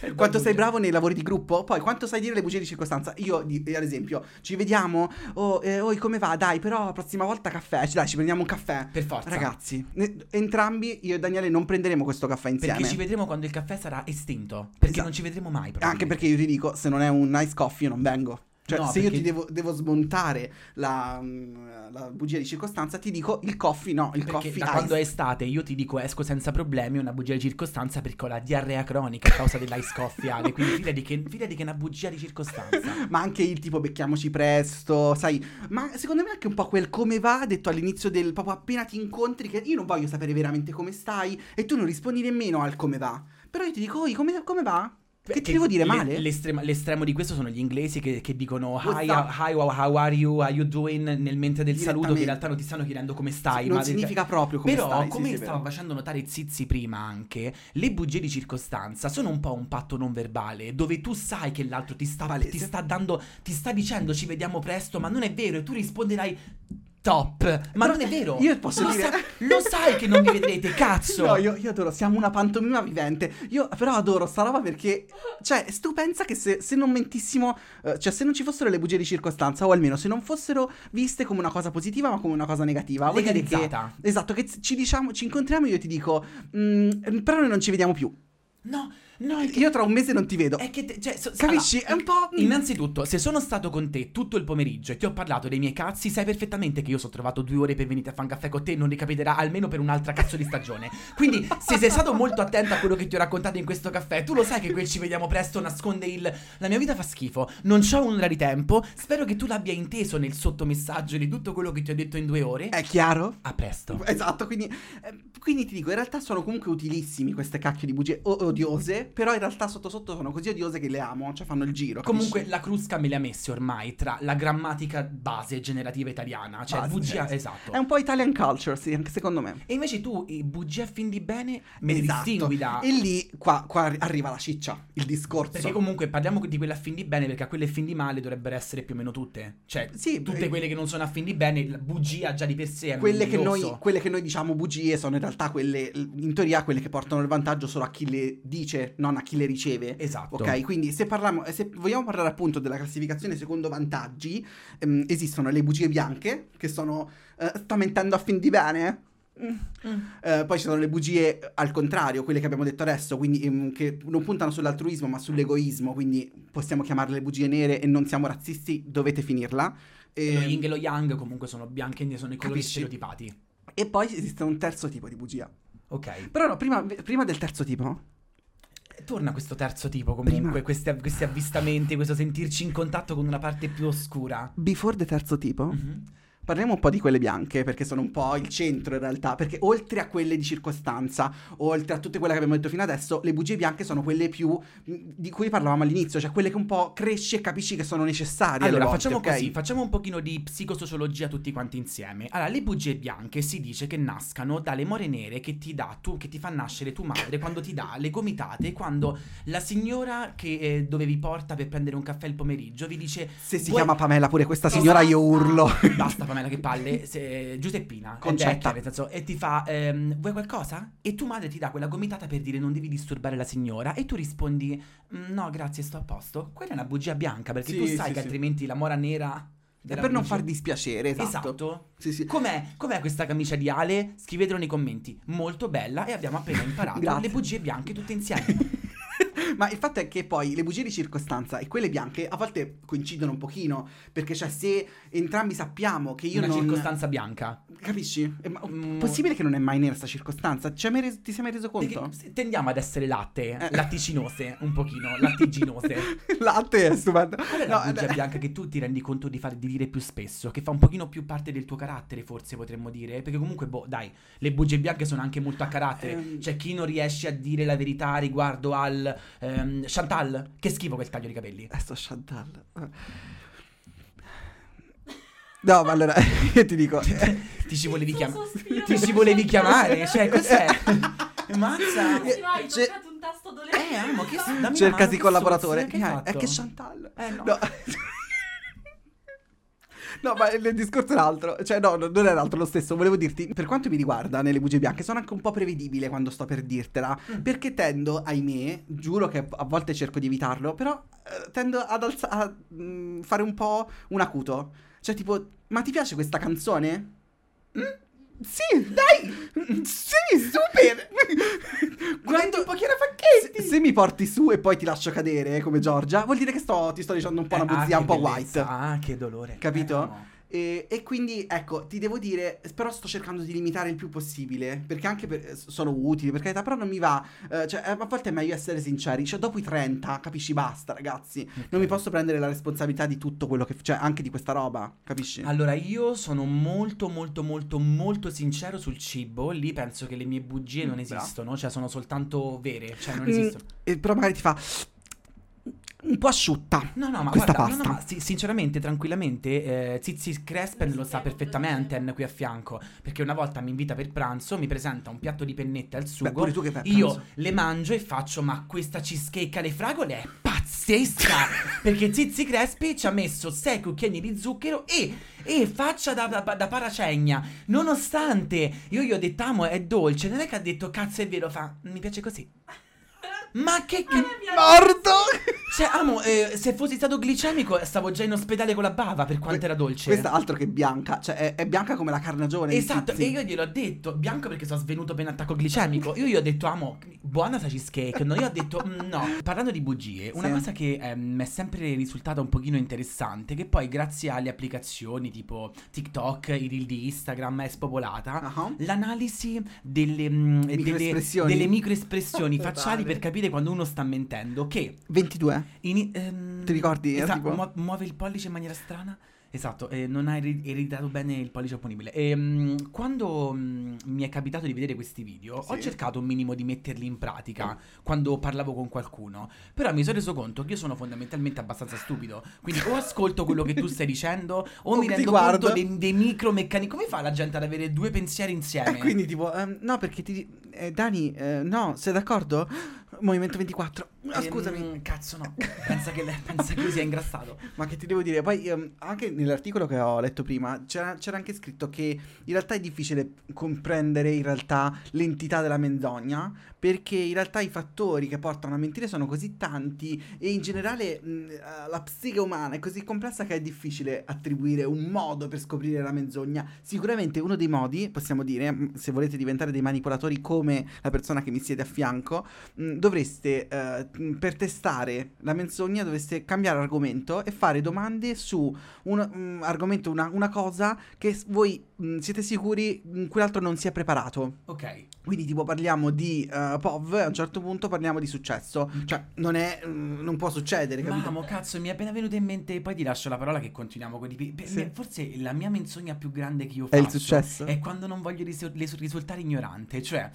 Speaker 2: e-
Speaker 1: Quanto sei bravo nei lavori di gruppo? Poi quanto sai dire le bugie di circostanza? Io, di- ad esempio, ci vediamo? Oh, eh, oh, come va? Dai, però la prossima volta caffè. Dai, ci prendiamo un caffè.
Speaker 2: Per forza.
Speaker 1: Ragazzi, ne- entrambi, io e Daniele, non prenderemo questo caffè insieme.
Speaker 2: Perché ci vedremo quando il caffè sarà estinto. Perché
Speaker 1: Esatto.
Speaker 2: non ci vedremo mai.
Speaker 1: Anche perché io ti dico, se non è un nice coffee, io non vengo. Cioè,
Speaker 2: No,
Speaker 1: se io
Speaker 2: perché-
Speaker 1: ti devo, devo smontare la, mm, la bugia di circostanza, ti dico il coffee no, il
Speaker 2: Perché
Speaker 1: coffee
Speaker 2: da
Speaker 1: ice.
Speaker 2: quando è estate io ti dico esco senza problemi, è una bugia di circostanza perché ho la diarrea cronica a causa dell'ice coffee, Ale. Quindi fidati che, fidati che è una bugia di circostanza. <laughs>
Speaker 1: Ma anche il tipo becchiamoci presto, sai. Ma secondo me anche un po' quel come va detto all'inizio del proprio appena ti incontri, che io non voglio sapere veramente come stai e tu non rispondi nemmeno al come va. Però io ti dico, "Oi, come, come va? Che ti devo dire
Speaker 2: le-
Speaker 1: male?
Speaker 2: l'estrema- l'estremo di questo sono gli inglesi che, che dicono hi,
Speaker 1: up?"
Speaker 2: hi, how how are you, how you doing nel mentre del saluto che in realtà non ti stanno chiedendo come stai.
Speaker 1: non
Speaker 2: ma
Speaker 1: significa proprio come
Speaker 2: Però,
Speaker 1: stai. sì,
Speaker 2: come
Speaker 1: sì,
Speaker 2: stava
Speaker 1: vero.
Speaker 2: facendo notare Zizi prima anche, le bugie di circostanza sono un po' un patto non verbale, dove tu sai che l'altro ti sta, ti sta dando, ti sta dicendo ci vediamo presto, ma non è vero, e tu risponderai top. Ma non è vero.
Speaker 1: io posso
Speaker 2: lo
Speaker 1: dire-
Speaker 2: sa- lo sai che non vi <laughs> vedrete, cazzo.
Speaker 1: No, io, io adoro, siamo una pantomima vivente. Io però adoro sta roba perché, cioè, tu pensa che se, se non mentissimo, eh, cioè, se non ci fossero le bugie di circostanza, o almeno se non fossero viste come una cosa positiva, ma come una cosa negativa, vuol dire che. Esatto, che ci diciamo, ci incontriamo e io ti dico, "Mm, però noi non ci vediamo più.
Speaker 2: No, no, che,
Speaker 1: Io tra un mese non ti vedo.
Speaker 2: è che te- cioè, so-
Speaker 1: Capisci?
Speaker 2: allora,
Speaker 1: È un po'. mm,
Speaker 2: Innanzitutto, se sono stato con te tutto il pomeriggio e ti ho parlato dei miei cazzi, sai perfettamente che io sono trovato due ore per venire a fare un caffè con te, non ricapiterà almeno per un'altra cazzo di stagione. Quindi, se sei stato molto attento a quello che ti ho raccontato in questo caffè, tu lo sai che quel ci vediamo presto nasconde il. La mia vita fa schifo, non c'ho un'ora di tempo. Spero che tu l'abbia inteso nel sottomessaggio di tutto quello che ti ho detto in due ore.
Speaker 1: È chiaro?
Speaker 2: A presto.
Speaker 1: Esatto, quindi, eh, quindi ti dico, in realtà sono comunque utilissimi queste cacchio di bugie o- odiose, però in realtà sotto sotto sono così odiose che le amo, cioè fanno il giro.
Speaker 2: Comunque
Speaker 1: capisci?
Speaker 2: la Crusca me le ha messe ormai tra la grammatica base generativa italiana, cioè
Speaker 1: Base,
Speaker 2: bugia,
Speaker 1: sì.
Speaker 2: esatto.
Speaker 1: È un po' Italian culture, sì, anche secondo me.
Speaker 2: E invece tu, i bugie a fin di bene, me
Speaker 1: Esatto.
Speaker 2: distingui da...
Speaker 1: E lì, qua, qua arri- arriva la ciccia, il discorso.
Speaker 2: Perché comunque parliamo di quelle a fin di bene, perché a quelle a fin di male dovrebbero essere più o meno tutte. Cioè,
Speaker 1: Sì,
Speaker 2: tutte
Speaker 1: eh,
Speaker 2: quelle che non sono a fin di bene, la bugia già di per sé è
Speaker 1: quelle che, noi, quelle che noi diciamo bugie sono in realtà quelle, in teoria, quelle che portano il vantaggio solo a chi le dice, non a chi le riceve.
Speaker 2: Esatto.
Speaker 1: Ok, quindi se, parliamo, se vogliamo parlare appunto della classificazione secondo vantaggi, ehm, esistono le bugie bianche, che sono eh, sta mentendo a fin di bene. Mm.
Speaker 2: Mm.
Speaker 1: Eh, poi ci sono le bugie al contrario, quelle che abbiamo detto adesso, quindi ehm, che non puntano sull'altruismo ma sull'egoismo, quindi possiamo chiamarle bugie nere e non siamo razzisti, dovete finirla.
Speaker 2: Lo
Speaker 1: Ehm,
Speaker 2: yin e lo yang comunque sono bianche e sono i colori
Speaker 1: Capisci?
Speaker 2: stereotipati.
Speaker 1: e poi esiste un terzo tipo di bugia.
Speaker 2: Ok.
Speaker 1: Però no, prima, prima del terzo tipo,
Speaker 2: Torna questo terzo tipo comunque,
Speaker 1: Prima-
Speaker 2: questi, questi avvistamenti, questo sentirci in contatto con una parte più oscura.
Speaker 1: before the terzo tipo,
Speaker 2: Mhm.
Speaker 1: Parliamo un po' di quelle bianche, perché sono un po' il centro in realtà, perché oltre a quelle di circostanza, oltre a tutte quelle che abbiamo detto fino adesso, le bugie bianche sono quelle più di cui parlavamo all'inizio, cioè quelle che un po' cresci e capisci che sono necessarie.
Speaker 2: Allora,
Speaker 1: volte,
Speaker 2: facciamo
Speaker 1: ok?
Speaker 2: così, facciamo un pochino di psicosociologia tutti quanti insieme. Allora, le bugie bianche si dice che nascano dalle more nere che ti dà tu, che ti fa nascere tua madre quando ti dà le gomitate, quando la signora che eh, dove vi porta per prendere un caffè il pomeriggio vi dice
Speaker 1: Se si
Speaker 2: "Vuoi-
Speaker 1: chiama Pamela pure questa signora io urlo.
Speaker 2: Basta Pamela che palle, <laughs> se- Giuseppina,
Speaker 1: Concetta.
Speaker 2: nel senso, e ti fa ehm, vuoi qualcosa? E tua madre ti dà quella gomitata per dire non devi disturbare la signora e tu rispondi "Mm, no grazie sto a posto. Quella è una bugia bianca perché
Speaker 1: Sì,
Speaker 2: tu sai
Speaker 1: sì,
Speaker 2: che
Speaker 1: sì.
Speaker 2: altrimenti la mora nera
Speaker 1: per non
Speaker 2: bugia-
Speaker 1: far dispiacere, esatto.
Speaker 2: Esatto.
Speaker 1: Sì, sì.
Speaker 2: Com'è, com'è questa camicia di Ale? Scrivetelo nei commenti. Molto bella e abbiamo appena imparato <laughs> le bugie bianche tutte insieme. <laughs>
Speaker 1: Ma il fatto è che poi le bugie di circostanza e quelle bianche a volte coincidono un pochino, perché cioè se entrambi sappiamo che io
Speaker 2: Una
Speaker 1: non...
Speaker 2: circostanza bianca.
Speaker 1: Capisci? Eh, ma-
Speaker 2: Mm.
Speaker 1: Possibile che non è mai nera sta circostanza? Ci hai mai res- ti sei mai reso conto?
Speaker 2: Perché tendiamo ad essere latte,
Speaker 1: Eh.
Speaker 2: latticinose, un pochino, <laughs> lattiginose.
Speaker 1: Latte è stupendo.
Speaker 2: Qual è
Speaker 1: No,
Speaker 2: la bugia
Speaker 1: eh,
Speaker 2: bianca che tu ti rendi conto di, fare, di dire più spesso? Che fa un pochino più parte del tuo carattere, forse potremmo dire? Perché comunque, boh, dai, le bugie bianche sono anche molto a carattere.
Speaker 1: Ehm.
Speaker 2: C'è chi non riesce a dire la verità riguardo al ehm, Chantal. Che schifo quel taglio di capelli.
Speaker 1: Adesso Chantal. No, ma allora <laughs> io ti dico. eh, <laughs>
Speaker 2: Ti ci volevi chiamare. Ti ci volevi
Speaker 3: Chantal.
Speaker 2: chiamare? Cioè, cos'è? <laughs> Mazza.
Speaker 3: Sì, hai toccato un tasto dolente.
Speaker 2: Eh, amo, che mano, che
Speaker 1: collaboratore.
Speaker 2: che
Speaker 1: Eh, è che Chantal.
Speaker 2: Eh, no.
Speaker 1: No. No, ma il discorso è un altro. Cioè, no, no, non era altro lo stesso. Volevo dirti, per quanto mi riguarda, nelle bugie bianche, sono anche un po' prevedibile quando sto per dirtela.
Speaker 2: Mm.
Speaker 1: Perché tendo, ahimè, giuro che a volte cerco di evitarlo, però eh, tendo ad alza- a mm, fare un po' un acuto. Cioè, tipo, ma ti piace questa canzone? Mm? Sì, dai! Sì, super!
Speaker 2: Guarda un po' Chiara Facchetti.
Speaker 1: Se, se mi porti su e poi ti lascio cadere, come Giorgia, vuol dire che sto, ti sto dicendo un po' una
Speaker 2: Eh, ah,
Speaker 1: buzzia un po'
Speaker 2: bellezza.
Speaker 1: white.
Speaker 2: Ah, che dolore.
Speaker 1: Capito?
Speaker 2: Eh, amo.
Speaker 1: E, e quindi ecco, ti devo dire, però sto cercando di limitare il più possibile, perché anche per- sono utili, per carità, però non mi va, eh, cioè a volte è meglio essere sinceri, cioè dopo i 30, capisci, basta ragazzi, non mi posso prendere la responsabilità di tutto quello che, cioè anche di questa roba, capisci?
Speaker 2: Allora, io sono molto, molto, molto, molto sincero sul cibo. Lì penso che le mie bugie non
Speaker 1: Mm,
Speaker 2: esistono, cioè sono soltanto vere, cioè non
Speaker 1: Mm,
Speaker 2: esistono.
Speaker 1: e però magari ti fa un po' asciutta.
Speaker 2: No, no, ma
Speaker 1: Questa
Speaker 2: guarda, no,
Speaker 1: pasta.
Speaker 2: no, ma si- sinceramente, tranquillamente, eh, Zizi Crespen lo sa perfettamente qui a fianco, perché una volta mi invita per pranzo, mi presenta un piatto di pennette al
Speaker 1: Beh,
Speaker 2: sugo,
Speaker 1: pure tu che fai
Speaker 2: io le mangio e faccio, ma questa cheesecake alle fragole è pazzesca, <laughs> perché Zizi Crespi ci ha messo 6 cucchiaini di zucchero e, e faccia da, da, da paracegna, nonostante io gli ho detto, amo, è dolce, non è che ha detto, cazzo è vero, fa, mi piace così. Ma che... che...
Speaker 1: Morto!
Speaker 2: Cioè, amo, eh, se fossi stato glicemico stavo già in ospedale con la bava per quanto era dolce.
Speaker 1: Questa altro che bianca, cioè è, è bianca come la carnagione.
Speaker 2: Esatto, e io gliel'ho detto, bianco perché sono svenuto per un attacco glicemico. Io gli ho detto, amo, buona sta cheesecake. No, io ho detto, "Mm, no. Parlando di bugie, una
Speaker 1: Sì.
Speaker 2: cosa che ehm, mi è sempre risultata un pochino interessante, che poi grazie alle applicazioni tipo TikTok, i reel di Instagram è spopolata,
Speaker 1: Ah.
Speaker 2: l'analisi delle, mm, delle,
Speaker 1: Microespressioni.
Speaker 2: delle microespressioni <laughs> facciali per capire quando uno sta mentendo. Che
Speaker 1: 22?
Speaker 2: in- ehm,
Speaker 1: Ti ricordi?
Speaker 2: Esatto,
Speaker 1: Tipo-
Speaker 2: mu- muove il pollice in maniera strana. Esatto, eh, non hai eri- ereditato bene il pollice opponibile. Ehm, quando mm, mi è capitato di vedere questi video, ho
Speaker 1: Sì.
Speaker 2: cercato un minimo di metterli in pratica quando parlavo con qualcuno. Però mi sono reso conto che io sono fondamentalmente abbastanza stupido. Quindi o ascolto quello che tu stai dicendo, o,
Speaker 1: O
Speaker 2: mi rendo conto dei, dei micromeccanici. Come fa la gente ad avere due pensieri insieme?
Speaker 1: E quindi tipo, ehm, no perché ti... eh, Dani, eh, no, sei d'accordo? Movimento 24. Ah,
Speaker 2: Ehm,
Speaker 1: scusami.
Speaker 2: cazzo, no. pensa, che, le- pensa che sia ingrassato. <laughs>
Speaker 1: Ma che ti devo dire? Poi ehm, anche nell'articolo che ho letto prima c'era, c'era anche scritto che in realtà è difficile comprendere in realtà l'entità della menzogna perché in realtà i fattori che portano a mentire sono così tanti e in generale mh, eh, la psiche umana è così complessa che è difficile attribuire un modo per scoprire la menzogna. Sicuramente uno dei modi, possiamo dire, se volete diventare dei manipolatori come la persona che mi siede a fianco, mh, dovreste, mh, per testare la menzogna, dovreste cambiare argomento e fare domande su un mm, argomento, una, una cosa che voi mm, siete sicuri in cui l'altro non si è preparato.
Speaker 2: Ok.
Speaker 1: Quindi, tipo, parliamo di eh, POV, a un certo punto parliamo di successo. Cioè, non è. mm, non può succedere, capito?
Speaker 2: Mamma, cazzo, mi è appena venuto in mente. Poi ti lascio la parola che continuiamo con i. pi-
Speaker 1: Sì.
Speaker 2: Forse la mia menzogna più grande che io
Speaker 1: È
Speaker 2: faccio
Speaker 1: il successo.
Speaker 2: È quando non voglio risu- risultare ignorante. Cioè,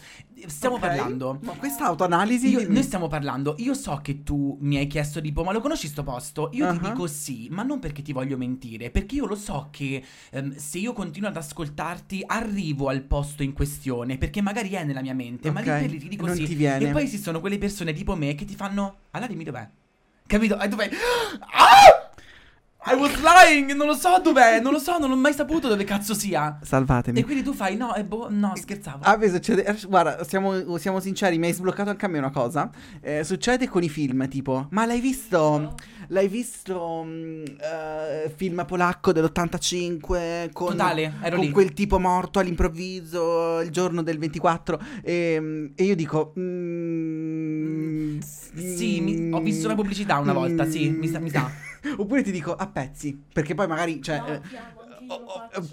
Speaker 2: stiamo
Speaker 1: Ok.
Speaker 2: parlando.
Speaker 1: Ma questa autoanalisi.
Speaker 2: Io- noi stiamo parlando. Io so che tu mi hai chiesto tipo, ma lo conosci sto posto? Io ti
Speaker 1: Ah.
Speaker 2: dico sì, ma non perché ti voglio mentire, perché io lo so che ehm, se io continuo ad ascoltarti, arrivo al posto in questione, perché magari è nella mia mente, ma lì per lì ti dico
Speaker 1: non
Speaker 2: sì.
Speaker 1: ti viene.
Speaker 2: E poi esistono quelle persone tipo me che ti fanno, allora dimmi dov'è. Capito? E fai, ah! I was lying, non lo so dov'è, non lo so, non ho mai saputo dove cazzo sia.
Speaker 1: Salvatemi.
Speaker 2: E quindi tu fai, no, e boh, no, scherzavo.
Speaker 1: A me succede, eh, guarda, siamo, siamo sinceri, mi hai sbloccato anche a me una cosa. Eh, succede con i film, tipo, ma l'hai visto? L'hai visto mm, eh, film polacco dell'85 con,
Speaker 2: Totale, ero
Speaker 1: con
Speaker 2: lì.
Speaker 1: quel tipo morto all'improvviso il giorno del 24 e, e io dico mm,
Speaker 2: Sì, mi- ho visto una pubblicità una volta, sì, mi sa- mi sa. <laughs>
Speaker 1: Oppure ti dico a pezzi, perché poi magari cioè,
Speaker 3: No,
Speaker 1: eh,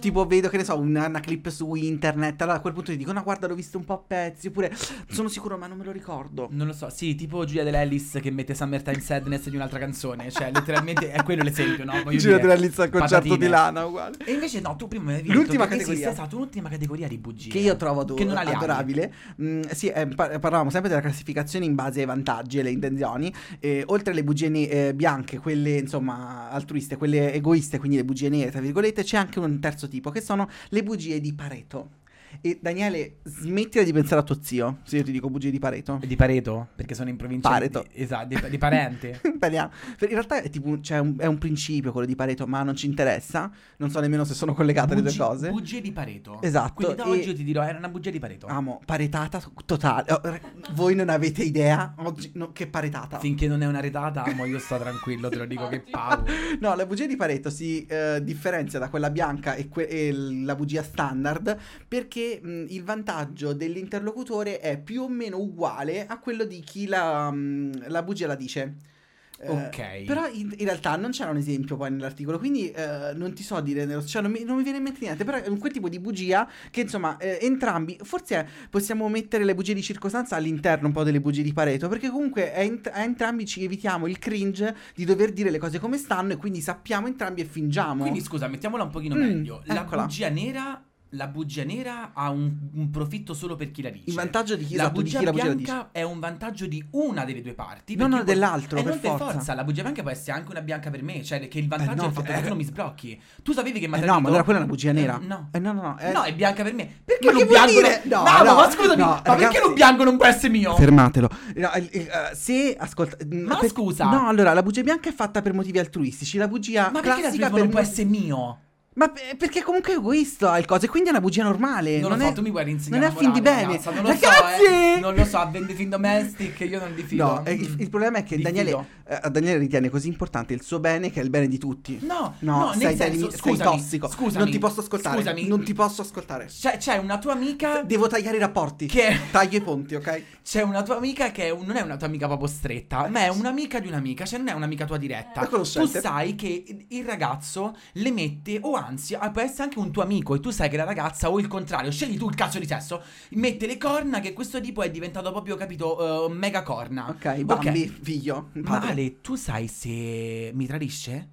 Speaker 1: tipo vedo che ne so una, una clip su internet allora a quel punto ti dico no guarda l'ho visto un po' a pezzi oppure sono sicuro ma non me lo ricordo
Speaker 2: Non lo so, sì, tipo Giulia Dell'Ellis che mette Summertime Sadness di un'altra canzone. Cioè, letteralmente è quello l'esempio, no? Voglio
Speaker 1: della lizza al concerto
Speaker 2: patatine.
Speaker 1: di Lana uguale
Speaker 2: E invece no, tu prima mi avevi
Speaker 1: L'ultima
Speaker 2: detto che
Speaker 1: categoria.
Speaker 2: Esiste, esatto, un'ultima categoria di bugie.
Speaker 1: che io trovo ado-
Speaker 2: Che non
Speaker 1: adorabile Mm, sì eh, par- parlavamo sempre della classificazione in base ai vantaggi e alle intenzioni e oltre alle bugie eh, bianche quelle insomma altruiste quelle egoiste quindi le bugie nere tra virgolette c'è anche un terzo tipo che sono le bugie di Pareto e Daniele smettila di pensare a tuo zio se io ti dico bugie di Pareto
Speaker 2: Di Pareto, perché sono in provincia
Speaker 1: Pareto.
Speaker 2: di, esatto, di, di parente. <laughs>
Speaker 1: In realtà è tipo un- cioè, un- è un principio quello di Pareto, ma non ci interessa. Non so nemmeno se sono collegate le due cose.
Speaker 2: Bugie di Pareto.
Speaker 1: Esatto,
Speaker 2: Quindi da oggi io ti dirò, era una bugia di Pareto.
Speaker 1: Amo, paretata totale. Oh, Voi non avete idea oggi no, che paretata.
Speaker 2: Finché non è una retata, mo io sto tranquillo, te lo dico che pavo. <laughs>
Speaker 1: No, la bugia di Pareto si eh, differenzia da quella bianca e, que- e la bugia standard perché che mh, il vantaggio dell'interlocutore è più o meno uguale a quello di chi la, mh, la bugia la dice. Eh,
Speaker 2: Ok.
Speaker 1: Però in, in realtà non c'era un esempio poi nell'articolo, quindi eh, non ti so dire, nello- cioè non mi, non mi viene in mente niente, però è un quel tipo di bugia che insomma eh, entrambi, forse possiamo mettere le bugie di circostanza all'interno un po' delle bugie di Pareto, perché comunque a, ent- a entrambi ci evitiamo il cringe di dover dire le cose come stanno e quindi sappiamo entrambi e fingiamo.
Speaker 2: Quindi scusa, mettiamola un pochino
Speaker 1: Mm,
Speaker 2: meglio. La
Speaker 1: eccola.
Speaker 2: bugia nera. La bugia nera ha un, un profitto solo per chi la dice.
Speaker 1: il vantaggio di chi,
Speaker 2: la
Speaker 1: esatto, di
Speaker 2: bugia
Speaker 1: chi la bugia la
Speaker 2: bianca
Speaker 1: dice.
Speaker 2: è un vantaggio di una delle due parti.
Speaker 1: Non
Speaker 2: perché
Speaker 1: no, dell'altro,
Speaker 2: E
Speaker 1: per
Speaker 2: non per
Speaker 1: forza.
Speaker 2: forza. La bugia bianca può essere anche una bianca per me. Cioè, che il vantaggio
Speaker 1: no,
Speaker 2: è il fatto
Speaker 1: eh,
Speaker 2: che tu non mi sbrocchi. Tu sapevi che mi
Speaker 1: Eh no, ma allora quella è una bugia nera.
Speaker 2: Eh, no.
Speaker 1: Eh, no, no, no. eh,
Speaker 2: No, è bianca per me. Perché lo
Speaker 1: vuol
Speaker 2: bianco?
Speaker 1: dire?
Speaker 2: No,
Speaker 1: No,
Speaker 2: no,
Speaker 1: no,
Speaker 2: ma scusami,
Speaker 1: no,
Speaker 2: ma perché
Speaker 1: ragazzi-
Speaker 2: lo bianco non può essere mio?
Speaker 1: Fermatelo. No, eh, se ascolta.
Speaker 2: Ma scusa.
Speaker 1: No, allora la bugia bianca è fatta per motivi altruistici. La bugia
Speaker 2: ma perché l'altruismo
Speaker 1: per
Speaker 2: non può essere mio?
Speaker 1: Ma pe- perché comunque è egoista il coso, e quindi è una bugia normale.
Speaker 2: Non,
Speaker 1: non
Speaker 2: lo so,
Speaker 1: è...
Speaker 2: tu mi vuoi insegnare
Speaker 1: non è fin di bene.
Speaker 2: Ragazza, non lo
Speaker 1: Ragazzi!
Speaker 2: so, eh. Non lo so, vende fin domestic, io non diffido.
Speaker 1: No, eh, il, il problema è che. Daniele, eh, Daniele ritiene così importante il suo bene che è il bene di tutti.
Speaker 2: No,
Speaker 1: No,
Speaker 2: no,
Speaker 1: sei,
Speaker 2: senso,
Speaker 1: sei
Speaker 2: scusami,
Speaker 1: tossico.
Speaker 2: Scusami,
Speaker 1: non ti posso ascoltare.
Speaker 2: Scusami,
Speaker 1: Non ti posso ascoltare.
Speaker 2: C'è, c'è una tua amica
Speaker 1: Devo tagliare i rapporti.
Speaker 2: che
Speaker 1: Taglio i ponti, ok?
Speaker 2: c'è una tua amica che è un- non è una tua amica proprio stretta, ma è un'amica di un'amica, cioè non è un'amica tua diretta.
Speaker 1: La
Speaker 2: Tu sai che il ragazzo le mette o anzi, ah, può essere anche un tuo amico e tu sai che la ragazza o il contrario, scegli tu il cazzo di sesso, mette le corna che questo tipo è diventato proprio, capito, eh, mega corna.
Speaker 1: Ok, Bambi, figlio,
Speaker 2: Ma
Speaker 1: padre.
Speaker 2: Ale, tu sai se mi tradisce?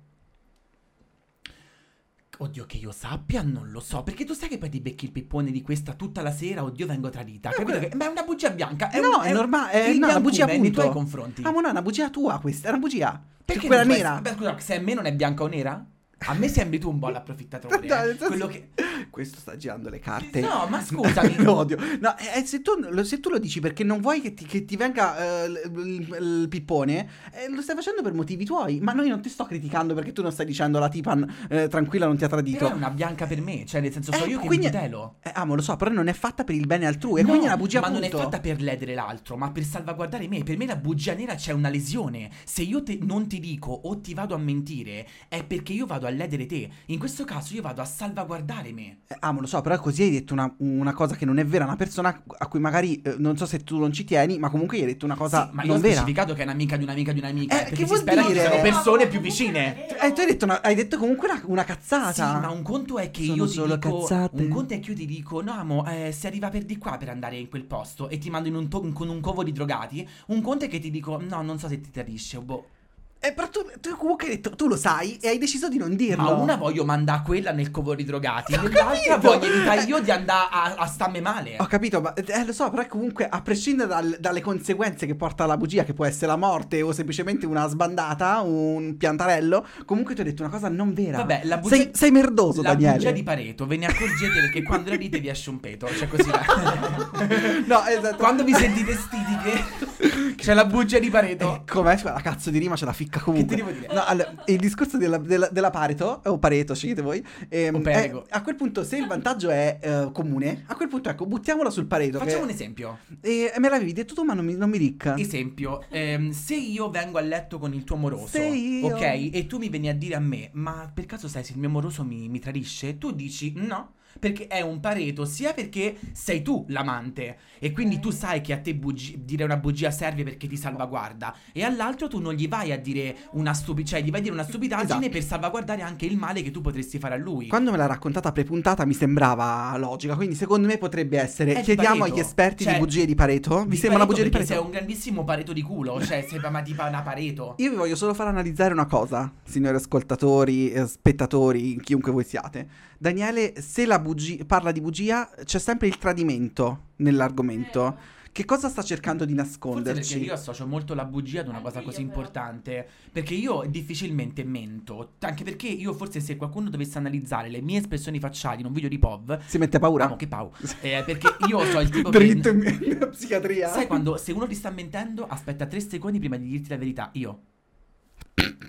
Speaker 2: Oddio, che io sappia, non lo so. Perché tu sai che poi ti becchi il pippone di questa tutta la sera, oddio, vengo tradita.
Speaker 1: Ma
Speaker 2: Capito?
Speaker 1: quella-
Speaker 2: Che... Ma è una bugia bianca. È
Speaker 1: no,
Speaker 2: un-
Speaker 1: è, normale. È, no, una bugia
Speaker 2: è nei
Speaker 1: appunto.
Speaker 2: tuoi confronti.
Speaker 1: Ah, ma no, è una bugia tua questa. È una bugia.
Speaker 2: Perché
Speaker 1: quella
Speaker 2: non può
Speaker 1: nera.
Speaker 2: essere- Beh, scusa, se a me non è bianca o nera? A me sembri tu un po' l'approfittatore. Eh. Quello che...
Speaker 1: Questo sta girando le carte.
Speaker 2: No, ma scusami. <laughs>
Speaker 1: lo odio. No, eh, se, tu, lo, se tu lo dici perché non vuoi che ti, che ti venga eh, il, il pippone, eh, lo stai facendo per motivi tuoi. Ma noi non ti sto criticando perché tu non stai dicendo la tipa eh, tranquilla non ti ha tradito.
Speaker 2: Però è una bianca per me. Cioè, nel senso, so
Speaker 1: Eh,
Speaker 2: io che mi
Speaker 1: quindi-
Speaker 2: tutelo.
Speaker 1: Eh, ah, ma lo so, però non è fatta per il bene altrui. E
Speaker 2: No,
Speaker 1: quindi è una bugia
Speaker 2: ma non è
Speaker 1: appunto.
Speaker 2: fatta per ledere l'altro, ma per salvaguardare me. Per me la bugia nera c'è una lesione. Se io te- non ti dico o ti vado a mentire, è perché io vado a ledere te. In questo caso io vado a salvaguardare me.
Speaker 1: Eh, ah, ma lo so, però così hai detto una, una cosa che non è vera. Una persona a cui magari eh, non so se tu non ci tieni, ma comunque hai detto una cosa
Speaker 2: Sì, ma io ho
Speaker 1: non vera.
Speaker 2: specificato che è un'amica di un'amica di un'amica.
Speaker 1: Eh,
Speaker 2: perché
Speaker 1: che
Speaker 2: si spera che
Speaker 1: dire?
Speaker 2: siano
Speaker 1: Eh,
Speaker 2: persone più vicine.
Speaker 1: Eh, tu hai detto, una- hai detto comunque una, una cazzata.
Speaker 2: Sì, ma un conto è che
Speaker 1: Sono
Speaker 2: io ti
Speaker 1: solo
Speaker 2: dico
Speaker 1: cazzate.
Speaker 2: Un conto è che io ti dico No amo, eh, si arriva per di qua per andare in quel posto E ti mando in un to- con un covo di drogati Un conto è che ti dico No, non so se ti tradisce boh.
Speaker 1: Eh, però tu, tu comunque hai detto, tu lo sai e hai deciso di non dirlo.
Speaker 2: Ma una voglio mandare quella nel covo di drogati
Speaker 1: Ho capito.
Speaker 2: voglio evitare io di andare a, a starmi male
Speaker 1: Ho capito, ma eh, lo so, però comunque a prescindere dal- dalle conseguenze che porta la bugia, che può essere la morte o semplicemente una sbandata, un piantarello, comunque tu hai detto una cosa non vera.
Speaker 2: Vabbè, la bugia
Speaker 1: sei, sei merdoso,
Speaker 2: La
Speaker 1: Daniele.
Speaker 2: bugia di Pareto Ve ne accorgete perché quando la dite vi esce un peto Cioè così <laughs>
Speaker 1: No, esatto.
Speaker 2: Quando vi sentite stitiche <laughs> C'è la bugia di Pareto
Speaker 1: Eh, com'è? La cazzo di rima ce la ficca comunque.
Speaker 2: Che ti devo dire?
Speaker 1: No, allora, il discorso della, della- della Pareto, o Pareto, scegliete voi. ehm, è- a quel punto, se il vantaggio è eh, comune, a quel punto, ecco, buttiamola sul Pareto.
Speaker 2: Facciamo
Speaker 1: che-
Speaker 2: un esempio
Speaker 1: E me l'avevi detto tu, ma non mi, non mi ricca.
Speaker 2: Esempio, ehm, se io vengo a letto con il tuo moroso,
Speaker 1: Se io-
Speaker 2: ok, e tu mi vieni a dire a me, ma per caso sai se il mio moroso mi, mi tradisce? Tu dici no, perché è un pareto, sia perché sei tu l'amante, e quindi tu sai che a te bugi- dire una bugia serve perché ti salvaguarda, e all'altro tu non gli vai a dire una stupidità, cioè gli vai a dire una stupidaggine
Speaker 1: Esatto.
Speaker 2: per salvaguardare anche il male che tu potresti fare a lui.
Speaker 1: Quando me l'ha raccontata prepuntata mi sembrava logica, quindi secondo me potrebbe essere
Speaker 2: È di
Speaker 1: chiediamo agli esperti
Speaker 2: Cioè,
Speaker 1: di bugie di Pareto. Vi
Speaker 2: Di
Speaker 1: sembra una bugia di Pareto?
Speaker 2: sei un grandissimo pareto di culo, cioè sei ma tipo una pareto.
Speaker 1: Io vi voglio solo far analizzare una cosa, signori ascoltatori, eh, spettatori, chiunque voi siate. Daniele, se la bugia, parla di bugia, c'è sempre il tradimento nell'argomento. Che cosa sta cercando di
Speaker 2: Forse
Speaker 1: nasconderci?
Speaker 2: perché io associo molto la bugia ad una
Speaker 3: Anche
Speaker 2: cosa così importante. Perché io difficilmente mento. Anche perché io, forse, se qualcuno dovesse analizzare le mie espressioni facciali in un video di POV.
Speaker 1: Si mette paura?
Speaker 2: Amo, che pau. <laughs> Eh, perché io so il tipo <laughs>
Speaker 1: Dritto
Speaker 2: che.
Speaker 1: in <laughs> psichiatria.
Speaker 2: Sai quando se uno ti sta mentendo, aspetta tre secondi prima di dirti la verità. Io.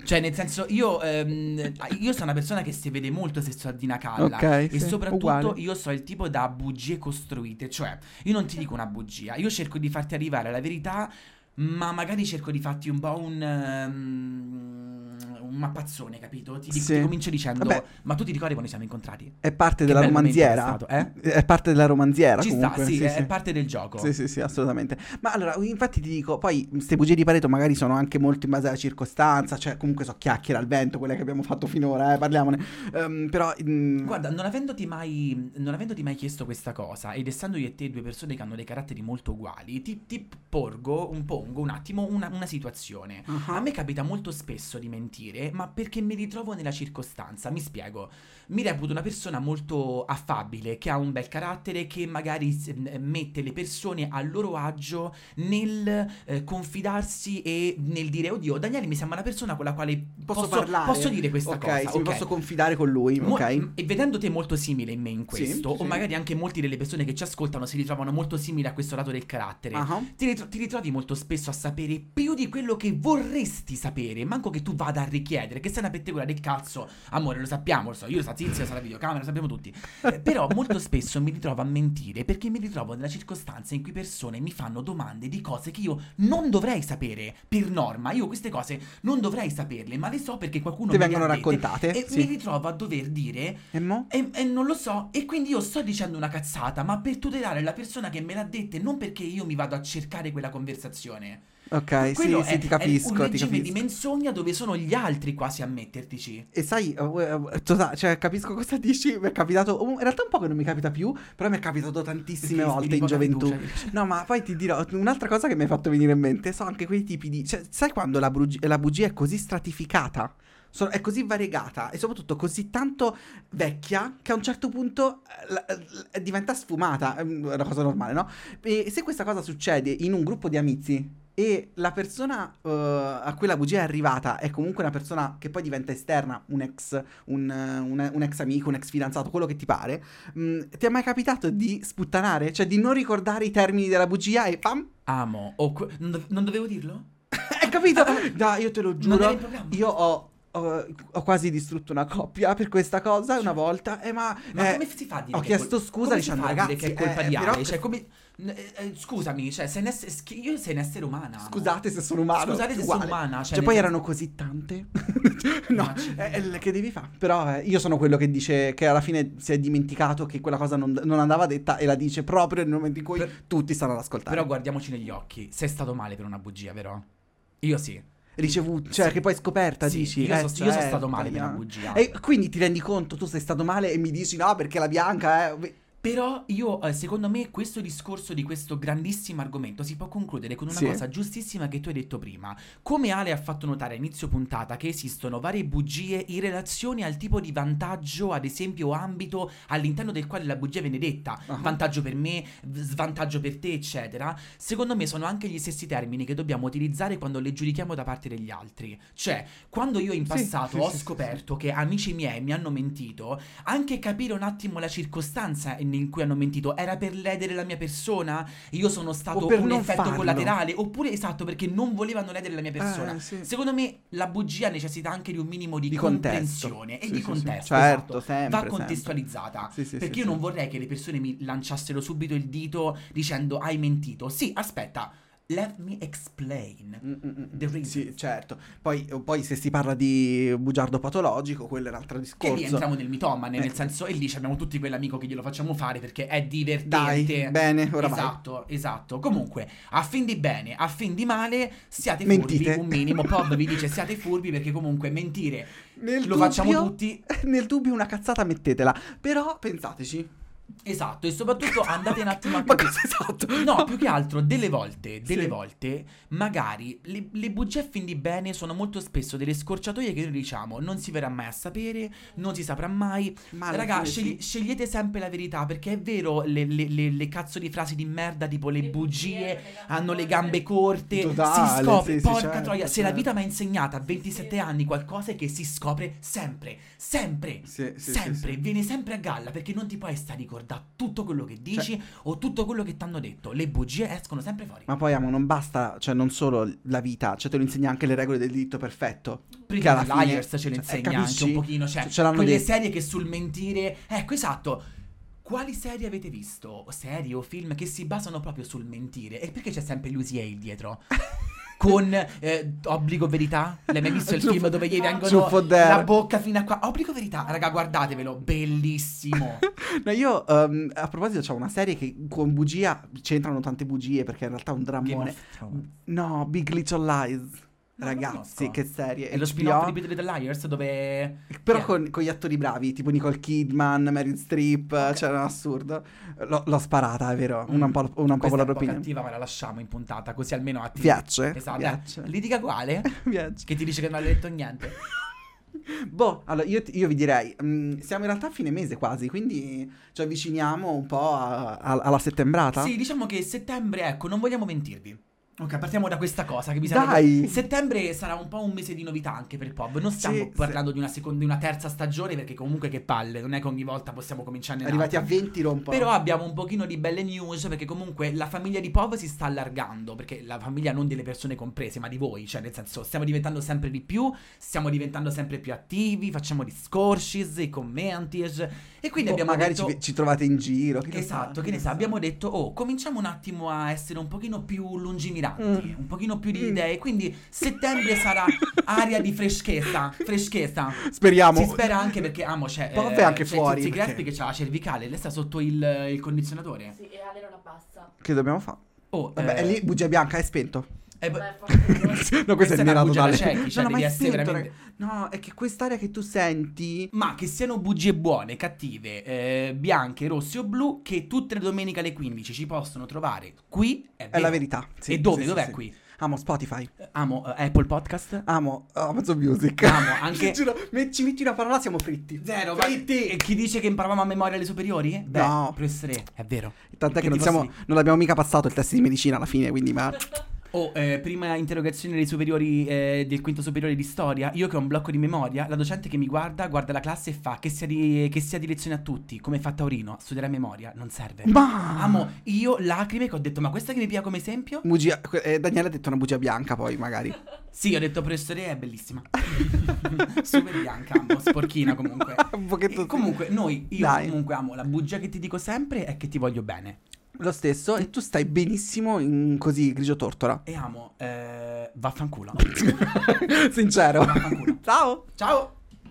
Speaker 2: Cioè, nel senso, io, ehm, io sono una persona che si vede molto se sto a dinacalla.
Speaker 1: Ok,
Speaker 2: e
Speaker 1: sì,
Speaker 2: soprattutto
Speaker 1: uguale.
Speaker 2: io so il tipo da bugie costruite. Cioè, io non ti dico una bugia, io cerco di farti arrivare alla verità. Ma magari cerco di farti un po' un, ehm, un mappazzone, capito? Ti,
Speaker 1: Sì.
Speaker 2: ti comincio dicendo,
Speaker 1: Vabbè.
Speaker 2: ma tu ti ricordi quando ci siamo incontrati?
Speaker 1: È parte
Speaker 2: Che
Speaker 1: della
Speaker 2: momento è
Speaker 1: romanziera.
Speaker 2: stato, eh?
Speaker 1: È parte della romanziera
Speaker 2: Ci
Speaker 1: comunque.
Speaker 2: sta, sì,
Speaker 1: sì,
Speaker 2: è,
Speaker 1: sì.
Speaker 2: parte del gioco.
Speaker 1: Sì, sì, sì, assolutamente. Ma allora, infatti ti dico, poi queste bugie di Pareto magari sono anche molto in base alla circostanza, cioè comunque so chiacchiere al vento, quelle che abbiamo fatto finora, eh, parliamone. Ehm, però... mm,
Speaker 2: Guarda, non avendoti, mai, non avendoti mai chiesto questa cosa ed essendo io e te due persone che hanno dei caratteri molto uguali, ti, ti porgo, un, pongo un attimo una, una situazione.
Speaker 1: ah,
Speaker 2: A me capita molto spesso di mentire, ma perché mi ritrovo nella circostanza. Mi spiego. Mi reputo una persona molto affabile, che ha un bel carattere, che magari mette le persone a loro agio nel eh, confidarsi e nel dire, oddio, Daniele mi sembra una persona con la quale
Speaker 1: Posso parlare?
Speaker 2: posso dire questa
Speaker 1: ok,
Speaker 2: cosa.
Speaker 1: sì,
Speaker 2: ok?
Speaker 1: posso confidare con lui,
Speaker 2: Mo-
Speaker 1: ok?
Speaker 2: E vedendo te molto simile in me in
Speaker 1: Sì,
Speaker 2: questo,
Speaker 1: sì.
Speaker 2: o magari anche molti delle persone che ci ascoltano si ritrovano molto simili a questo lato del carattere.
Speaker 1: Ah,
Speaker 2: Ti, ritro- ti ritrovi molto spesso a sapere più di quello che vorresti sapere, manco che tu vada a richiedere, che sei una pettegola del cazzo. Amore, lo sappiamo, lo so, io lo so, Tizia, sa la videocamera, lo sappiamo tutti. Eh, però molto spesso mi ritrovo a mentire perché mi ritrovo nella circostanza in cui persone mi fanno domande di cose che io non dovrei sapere per norma. Io queste cose non dovrei saperle, ma le so perché qualcuno
Speaker 1: Ti
Speaker 2: le
Speaker 1: vengono raccontate?
Speaker 2: E
Speaker 1: Sì.
Speaker 2: mi ritrovo a dover dire
Speaker 1: E mo?
Speaker 2: e, e non lo so, e quindi io sto dicendo una cazzata, ma per tutelare la persona che me l'ha detta, e non perché io mi vado a cercare quella conversazione.
Speaker 1: Ok, sì,
Speaker 2: Quello
Speaker 1: sì,
Speaker 2: è,
Speaker 1: ti
Speaker 2: è
Speaker 1: capisco,
Speaker 2: un
Speaker 1: ti
Speaker 2: regime
Speaker 1: capisco.
Speaker 2: di menzogna dove sono gli altri quasi a mettertici.
Speaker 1: E sai, eh, eh, tota- cioè, capisco cosa dici. Mi è capitato. In realtà, un po' che non mi capita più. Però mi è capitato tantissime
Speaker 2: Perché
Speaker 1: volte in gioventù.
Speaker 2: fiducia.
Speaker 1: No, ma poi ti dirò un'altra cosa che mi hai fatto venire in mente. So anche quei tipi di. Cioè, sai quando la, brugi- la bugia è così stratificata? So- è così variegata e soprattutto così tanto vecchia che a un certo punto eh, la- diventa sfumata. È una cosa normale, no? E se questa cosa succede in un gruppo di amici e la persona eh, a cui la bugia è arrivata è comunque una persona che poi diventa esterna, un ex, un, un- un ex amico, un ex fidanzato, quello che ti pare, mh, ti è mai capitato di sputtanare? Cioè di non ricordare i termini della bugia e pam?
Speaker 2: Amo. O que- non, dov- non dovevo dirlo? <laughs>
Speaker 1: Hai capito? <laughs> Dai, io te lo giuro. Io ho, ho- ho quasi distrutto una coppia per questa cosa una volta. Eh, ma
Speaker 2: Ma
Speaker 1: eh,
Speaker 2: come si fa a dire
Speaker 1: ho chiesto
Speaker 2: col-
Speaker 1: scusa dicendo, "Ragazzi,
Speaker 2: che è colpa
Speaker 1: eh,
Speaker 2: di
Speaker 1: però-
Speaker 2: Ale? Cioè, come... eh, eh, scusami, cioè, sei un ess- sch- io sei un essere umano.
Speaker 1: Scusate se sono umano.
Speaker 2: Scusate se
Speaker 1: uguale.
Speaker 2: sono umana. Cioè,
Speaker 1: Cioè, poi erano così tante. <laughs> no, è, è il che devi fare. Però eh, io sono quello che dice che alla fine si è dimenticato che quella cosa non, non andava detta e la dice proprio nel momento in cui
Speaker 2: Per-
Speaker 1: tutti stanno ad ascoltare.
Speaker 2: Però guardiamoci negli occhi. Sei stato male per una bugia, vero? Io sì.
Speaker 1: Ricevuto, cioè
Speaker 2: Sì.
Speaker 1: che poi scoperta
Speaker 2: Sì,
Speaker 1: dici.
Speaker 2: io
Speaker 1: eh,
Speaker 2: so- io sono
Speaker 1: certo,
Speaker 2: stato male per una
Speaker 1: no.
Speaker 2: bugia.
Speaker 1: E quindi ti rendi conto, tu sei stato male e mi dici no perché la bianca è...
Speaker 2: Però io, eh, secondo me, questo discorso di questo grandissimo argomento si può concludere con una
Speaker 1: Sì.
Speaker 2: cosa giustissima che tu hai detto prima. Come Ale ha fatto notare a inizio puntata che esistono varie bugie in relazione al tipo di vantaggio, ad esempio, ambito all'interno del quale la bugia viene detta.
Speaker 1: Ah.
Speaker 2: Vantaggio per me, svantaggio per te, eccetera. Secondo me sono anche gli stessi termini che dobbiamo utilizzare quando le giudichiamo da parte degli altri. Cioè, quando io in passato
Speaker 1: sì,
Speaker 2: ho
Speaker 1: sì,
Speaker 2: scoperto che amici miei mi hanno mentito, anche capire un attimo la circostanza in in cui hanno mentito era per ledere la mia persona io sono stato un effetto
Speaker 1: farlo.
Speaker 2: collaterale oppure esatto perché non volevano ledere la mia persona
Speaker 1: Eh, sì.
Speaker 2: secondo me la bugia necessita anche di un minimo di,
Speaker 1: Di
Speaker 2: comprensione e
Speaker 1: Sì,
Speaker 2: di
Speaker 1: sì, sì.
Speaker 2: contesto
Speaker 1: Certo,
Speaker 2: esatto.
Speaker 1: sempre,
Speaker 2: va
Speaker 1: sempre.
Speaker 2: contestualizzata
Speaker 1: sì,
Speaker 2: perché io non vorrei che le persone mi lanciassero subito il dito dicendo hai mentito sì aspetta let me explain
Speaker 1: Mm, mm, mm.
Speaker 2: The reasons.
Speaker 1: Sì, certo. Poi, poi se si parla di bugiardo patologico, quello è un altro discorso.
Speaker 2: lì entriamo nel mitomane,
Speaker 1: Eh.
Speaker 2: nel senso, e lì abbiamo tutti quell'amico che glielo facciamo fare perché è divertente.
Speaker 1: Dai, bene, ora vai.
Speaker 2: Esatto, esatto. Comunque, a fin di bene, a fin di male, siate
Speaker 1: Mentite.
Speaker 2: furbi, un minimo. <laughs> Pov vi dice siate furbi perché comunque mentire
Speaker 1: Nel
Speaker 2: lo
Speaker 1: dubbio-
Speaker 2: facciamo tutti. <laughs>
Speaker 1: Nel dubbio una cazzata mettetela. Però pensateci.
Speaker 2: Esatto, e soprattutto <laughs> andate un attimo a
Speaker 1: Ma cosa esatto?
Speaker 2: No, più che altro, delle volte, delle
Speaker 1: Sì.
Speaker 2: volte, magari le, le bugie a fin di bene sono molto spesso delle scorciatoie che noi diciamo non si verrà mai a sapere, non si saprà mai.
Speaker 1: Ma
Speaker 2: Raga, scegli-
Speaker 1: sì.
Speaker 2: scegliete sempre la verità, perché è vero le, le- le- le cazzo di frasi di merda, tipo le,
Speaker 3: Le
Speaker 2: bugie,
Speaker 3: bugie
Speaker 2: hanno le gambe corte,
Speaker 1: Totale,
Speaker 2: si scopre,
Speaker 1: sì, sì,
Speaker 2: porca
Speaker 1: certo,
Speaker 2: troia, se la
Speaker 1: certo.
Speaker 2: vita mi ha insegnato a 27 anni qualcosa è che si scopre sempre, sempre,
Speaker 1: Sì, sì, sì,
Speaker 2: sempre,
Speaker 1: sì.
Speaker 2: viene sempre a galla, perché non ti puoi stare a ricordare tutto quello che dici
Speaker 1: Cioè
Speaker 2: o tutto quello che ti hanno detto, le bugie escono sempre fuori.
Speaker 1: Ma poi amo, non basta, cioè non solo la vita, cioè te lo insegna anche le regole del diritto perfetto. Alla
Speaker 2: Little
Speaker 1: fine-
Speaker 2: Liars ce le
Speaker 1: cioè,
Speaker 2: insegna
Speaker 1: capisci?
Speaker 2: anche un pochino, cioè,
Speaker 1: Ce-
Speaker 2: quelle
Speaker 1: detto.
Speaker 2: serie che sul mentire, ecco esatto. Quali serie avete visto? Serie o film che si basano proprio sul mentire? E perché c'è sempre Lucy Hale dietro? <laughs> con eh, Obbligo Verità. L'hai mai visto il film dove gli vengono la bocca fino a qua? Obbligo Verità, raga, guardatevelo, bellissimo. <laughs>
Speaker 1: No, io ehm, a proposito c'ho una serie che con bugia c'entrano tante bugie perché in realtà è un drammone. No, Big Little Lies.
Speaker 2: No,
Speaker 1: Ragazzi, che serie.
Speaker 2: È lo spin-off di Pretty Little Liars dove...
Speaker 1: Però
Speaker 2: Yeah.
Speaker 1: con, con gli attori bravi, tipo Nicole Kidman, Meryl Streep, cioè era assurdo. L'ho, l'ho sparata, è vero. Una un po', una
Speaker 2: Questa è
Speaker 1: la
Speaker 2: un po'
Speaker 1: opinione.
Speaker 2: cattiva, ma la lasciamo in puntata, così almeno a te.
Speaker 1: Piace?
Speaker 2: Esatto.
Speaker 1: Piace.
Speaker 2: Litiga quale? <laughs>
Speaker 1: Piace.
Speaker 2: che ti dice che non ha detto niente. <laughs>
Speaker 1: Boh, allora io, io vi direi, mm, siamo in realtà a fine mese quasi, quindi ci avviciniamo un po' a- a- alla settembrata.
Speaker 2: Sì, diciamo che settembre, ecco, non vogliamo mentirvi. Ok, partiamo da questa cosa che bisogna
Speaker 1: Dai!
Speaker 2: Settembre sarà un po' un mese di novità anche per il pub. Non stiamo
Speaker 1: Sì,
Speaker 2: parlando di una seconda, di una terza stagione perché comunque che palle, non è che ogni volta possiamo cominciare
Speaker 1: Arrivati a 20 rompo.
Speaker 2: Però abbiamo un pochino di belle news perché comunque la famiglia di Pov si sta allargando, perché la famiglia non delle persone comprese, ma di voi, cioè nel senso stiamo diventando sempre di più, stiamo diventando sempre più attivi, facciamo discorsi, i commenti e quindi
Speaker 1: Boh,
Speaker 2: abbiamo
Speaker 1: magari
Speaker 2: detto...
Speaker 1: ci, ci trovate in giro. lo
Speaker 2: Esatto,
Speaker 1: sa,
Speaker 2: che ne sa, abbiamo detto, oh, cominciamo un attimo a essere un pochino più lungimiranti,
Speaker 1: Mm.
Speaker 2: un pochino più di
Speaker 1: Mm.
Speaker 2: idee, quindi settembre sarà aria di freschezza, <laughs> freschezza.
Speaker 1: Speriamo.
Speaker 2: Si spera anche perché amo c'è
Speaker 1: Pov è anche
Speaker 2: c'è
Speaker 1: fuori,
Speaker 2: Tizi
Speaker 1: perché-
Speaker 2: che c'ha la cervicale, lei sta sotto il, il condizionatore.
Speaker 3: Sì, e Ale non abbassa.
Speaker 1: Che dobbiamo fare?
Speaker 2: Oh,
Speaker 1: Vabbè,
Speaker 2: eh,
Speaker 1: è lì bugia bianca, è spento.
Speaker 2: Eh,
Speaker 3: forse <laughs>
Speaker 1: no,
Speaker 2: Questa
Speaker 1: questo
Speaker 2: è
Speaker 1: è
Speaker 2: una
Speaker 1: mirato
Speaker 2: bugia da
Speaker 1: totale.
Speaker 2: ciechi, cioè
Speaker 1: no, no,
Speaker 2: devi
Speaker 1: ma è
Speaker 2: essere
Speaker 1: spento,
Speaker 2: veramente-.
Speaker 1: No, è che quest'aria che tu senti...
Speaker 2: Ma che siano bugie buone, cattive, eh, bianche, rosse o blu, che tutte le domeniche alle 15 ci possono trovare qui è,
Speaker 1: È la verità. Sì,
Speaker 2: e dove?
Speaker 1: sì,
Speaker 2: Dov'è
Speaker 1: sì.
Speaker 2: qui?
Speaker 1: Amo Spotify.
Speaker 2: Amo eh, Apple Podcast.
Speaker 1: Amo Amazon Music.
Speaker 2: Amo <laughs> anche-
Speaker 1: giuro, me- ci metti una parola, siamo fritti.
Speaker 2: Zero,
Speaker 1: fritti.
Speaker 2: E chi dice che imparavamo a memoria alle superiori? Beh,
Speaker 1: No.
Speaker 2: professore, è vero.
Speaker 1: Tant'è che
Speaker 2: Che
Speaker 1: non, siamo, non l'abbiamo mica passato il test di medicina alla fine, quindi ma... <laughs>
Speaker 2: Oh, eh, prima interrogazione dei superiori eh, del quinto superiore di storia. Io che ho un blocco di memoria, la docente che mi guarda, guarda la classe e fa che sia di, che sia di lezione a tutti, come fa Taurino, studiare a memoria, non serve.
Speaker 1: Ma...
Speaker 2: Amo, io lacrime che ho detto, ma questa che mi pia come esempio?
Speaker 1: Bugia... eh, Daniele ha detto una bugia bianca poi, magari. <laughs>
Speaker 2: Sì, ho detto professore, è bellissima. <laughs> Super bianca, amo, sporchina comunque. <laughs>
Speaker 1: Un pochetto
Speaker 2: E comunque, noi, io
Speaker 1: Dai.
Speaker 2: comunque amo, la bugia che ti dico sempre è che ti voglio bene.
Speaker 1: Lo stesso, e tu stai benissimo in così grigio tortora.
Speaker 2: E amo, eh, vaffanculo. <laughs>
Speaker 1: Sincero.
Speaker 2: Vaffanculo.
Speaker 1: Ciao.
Speaker 2: Ciao!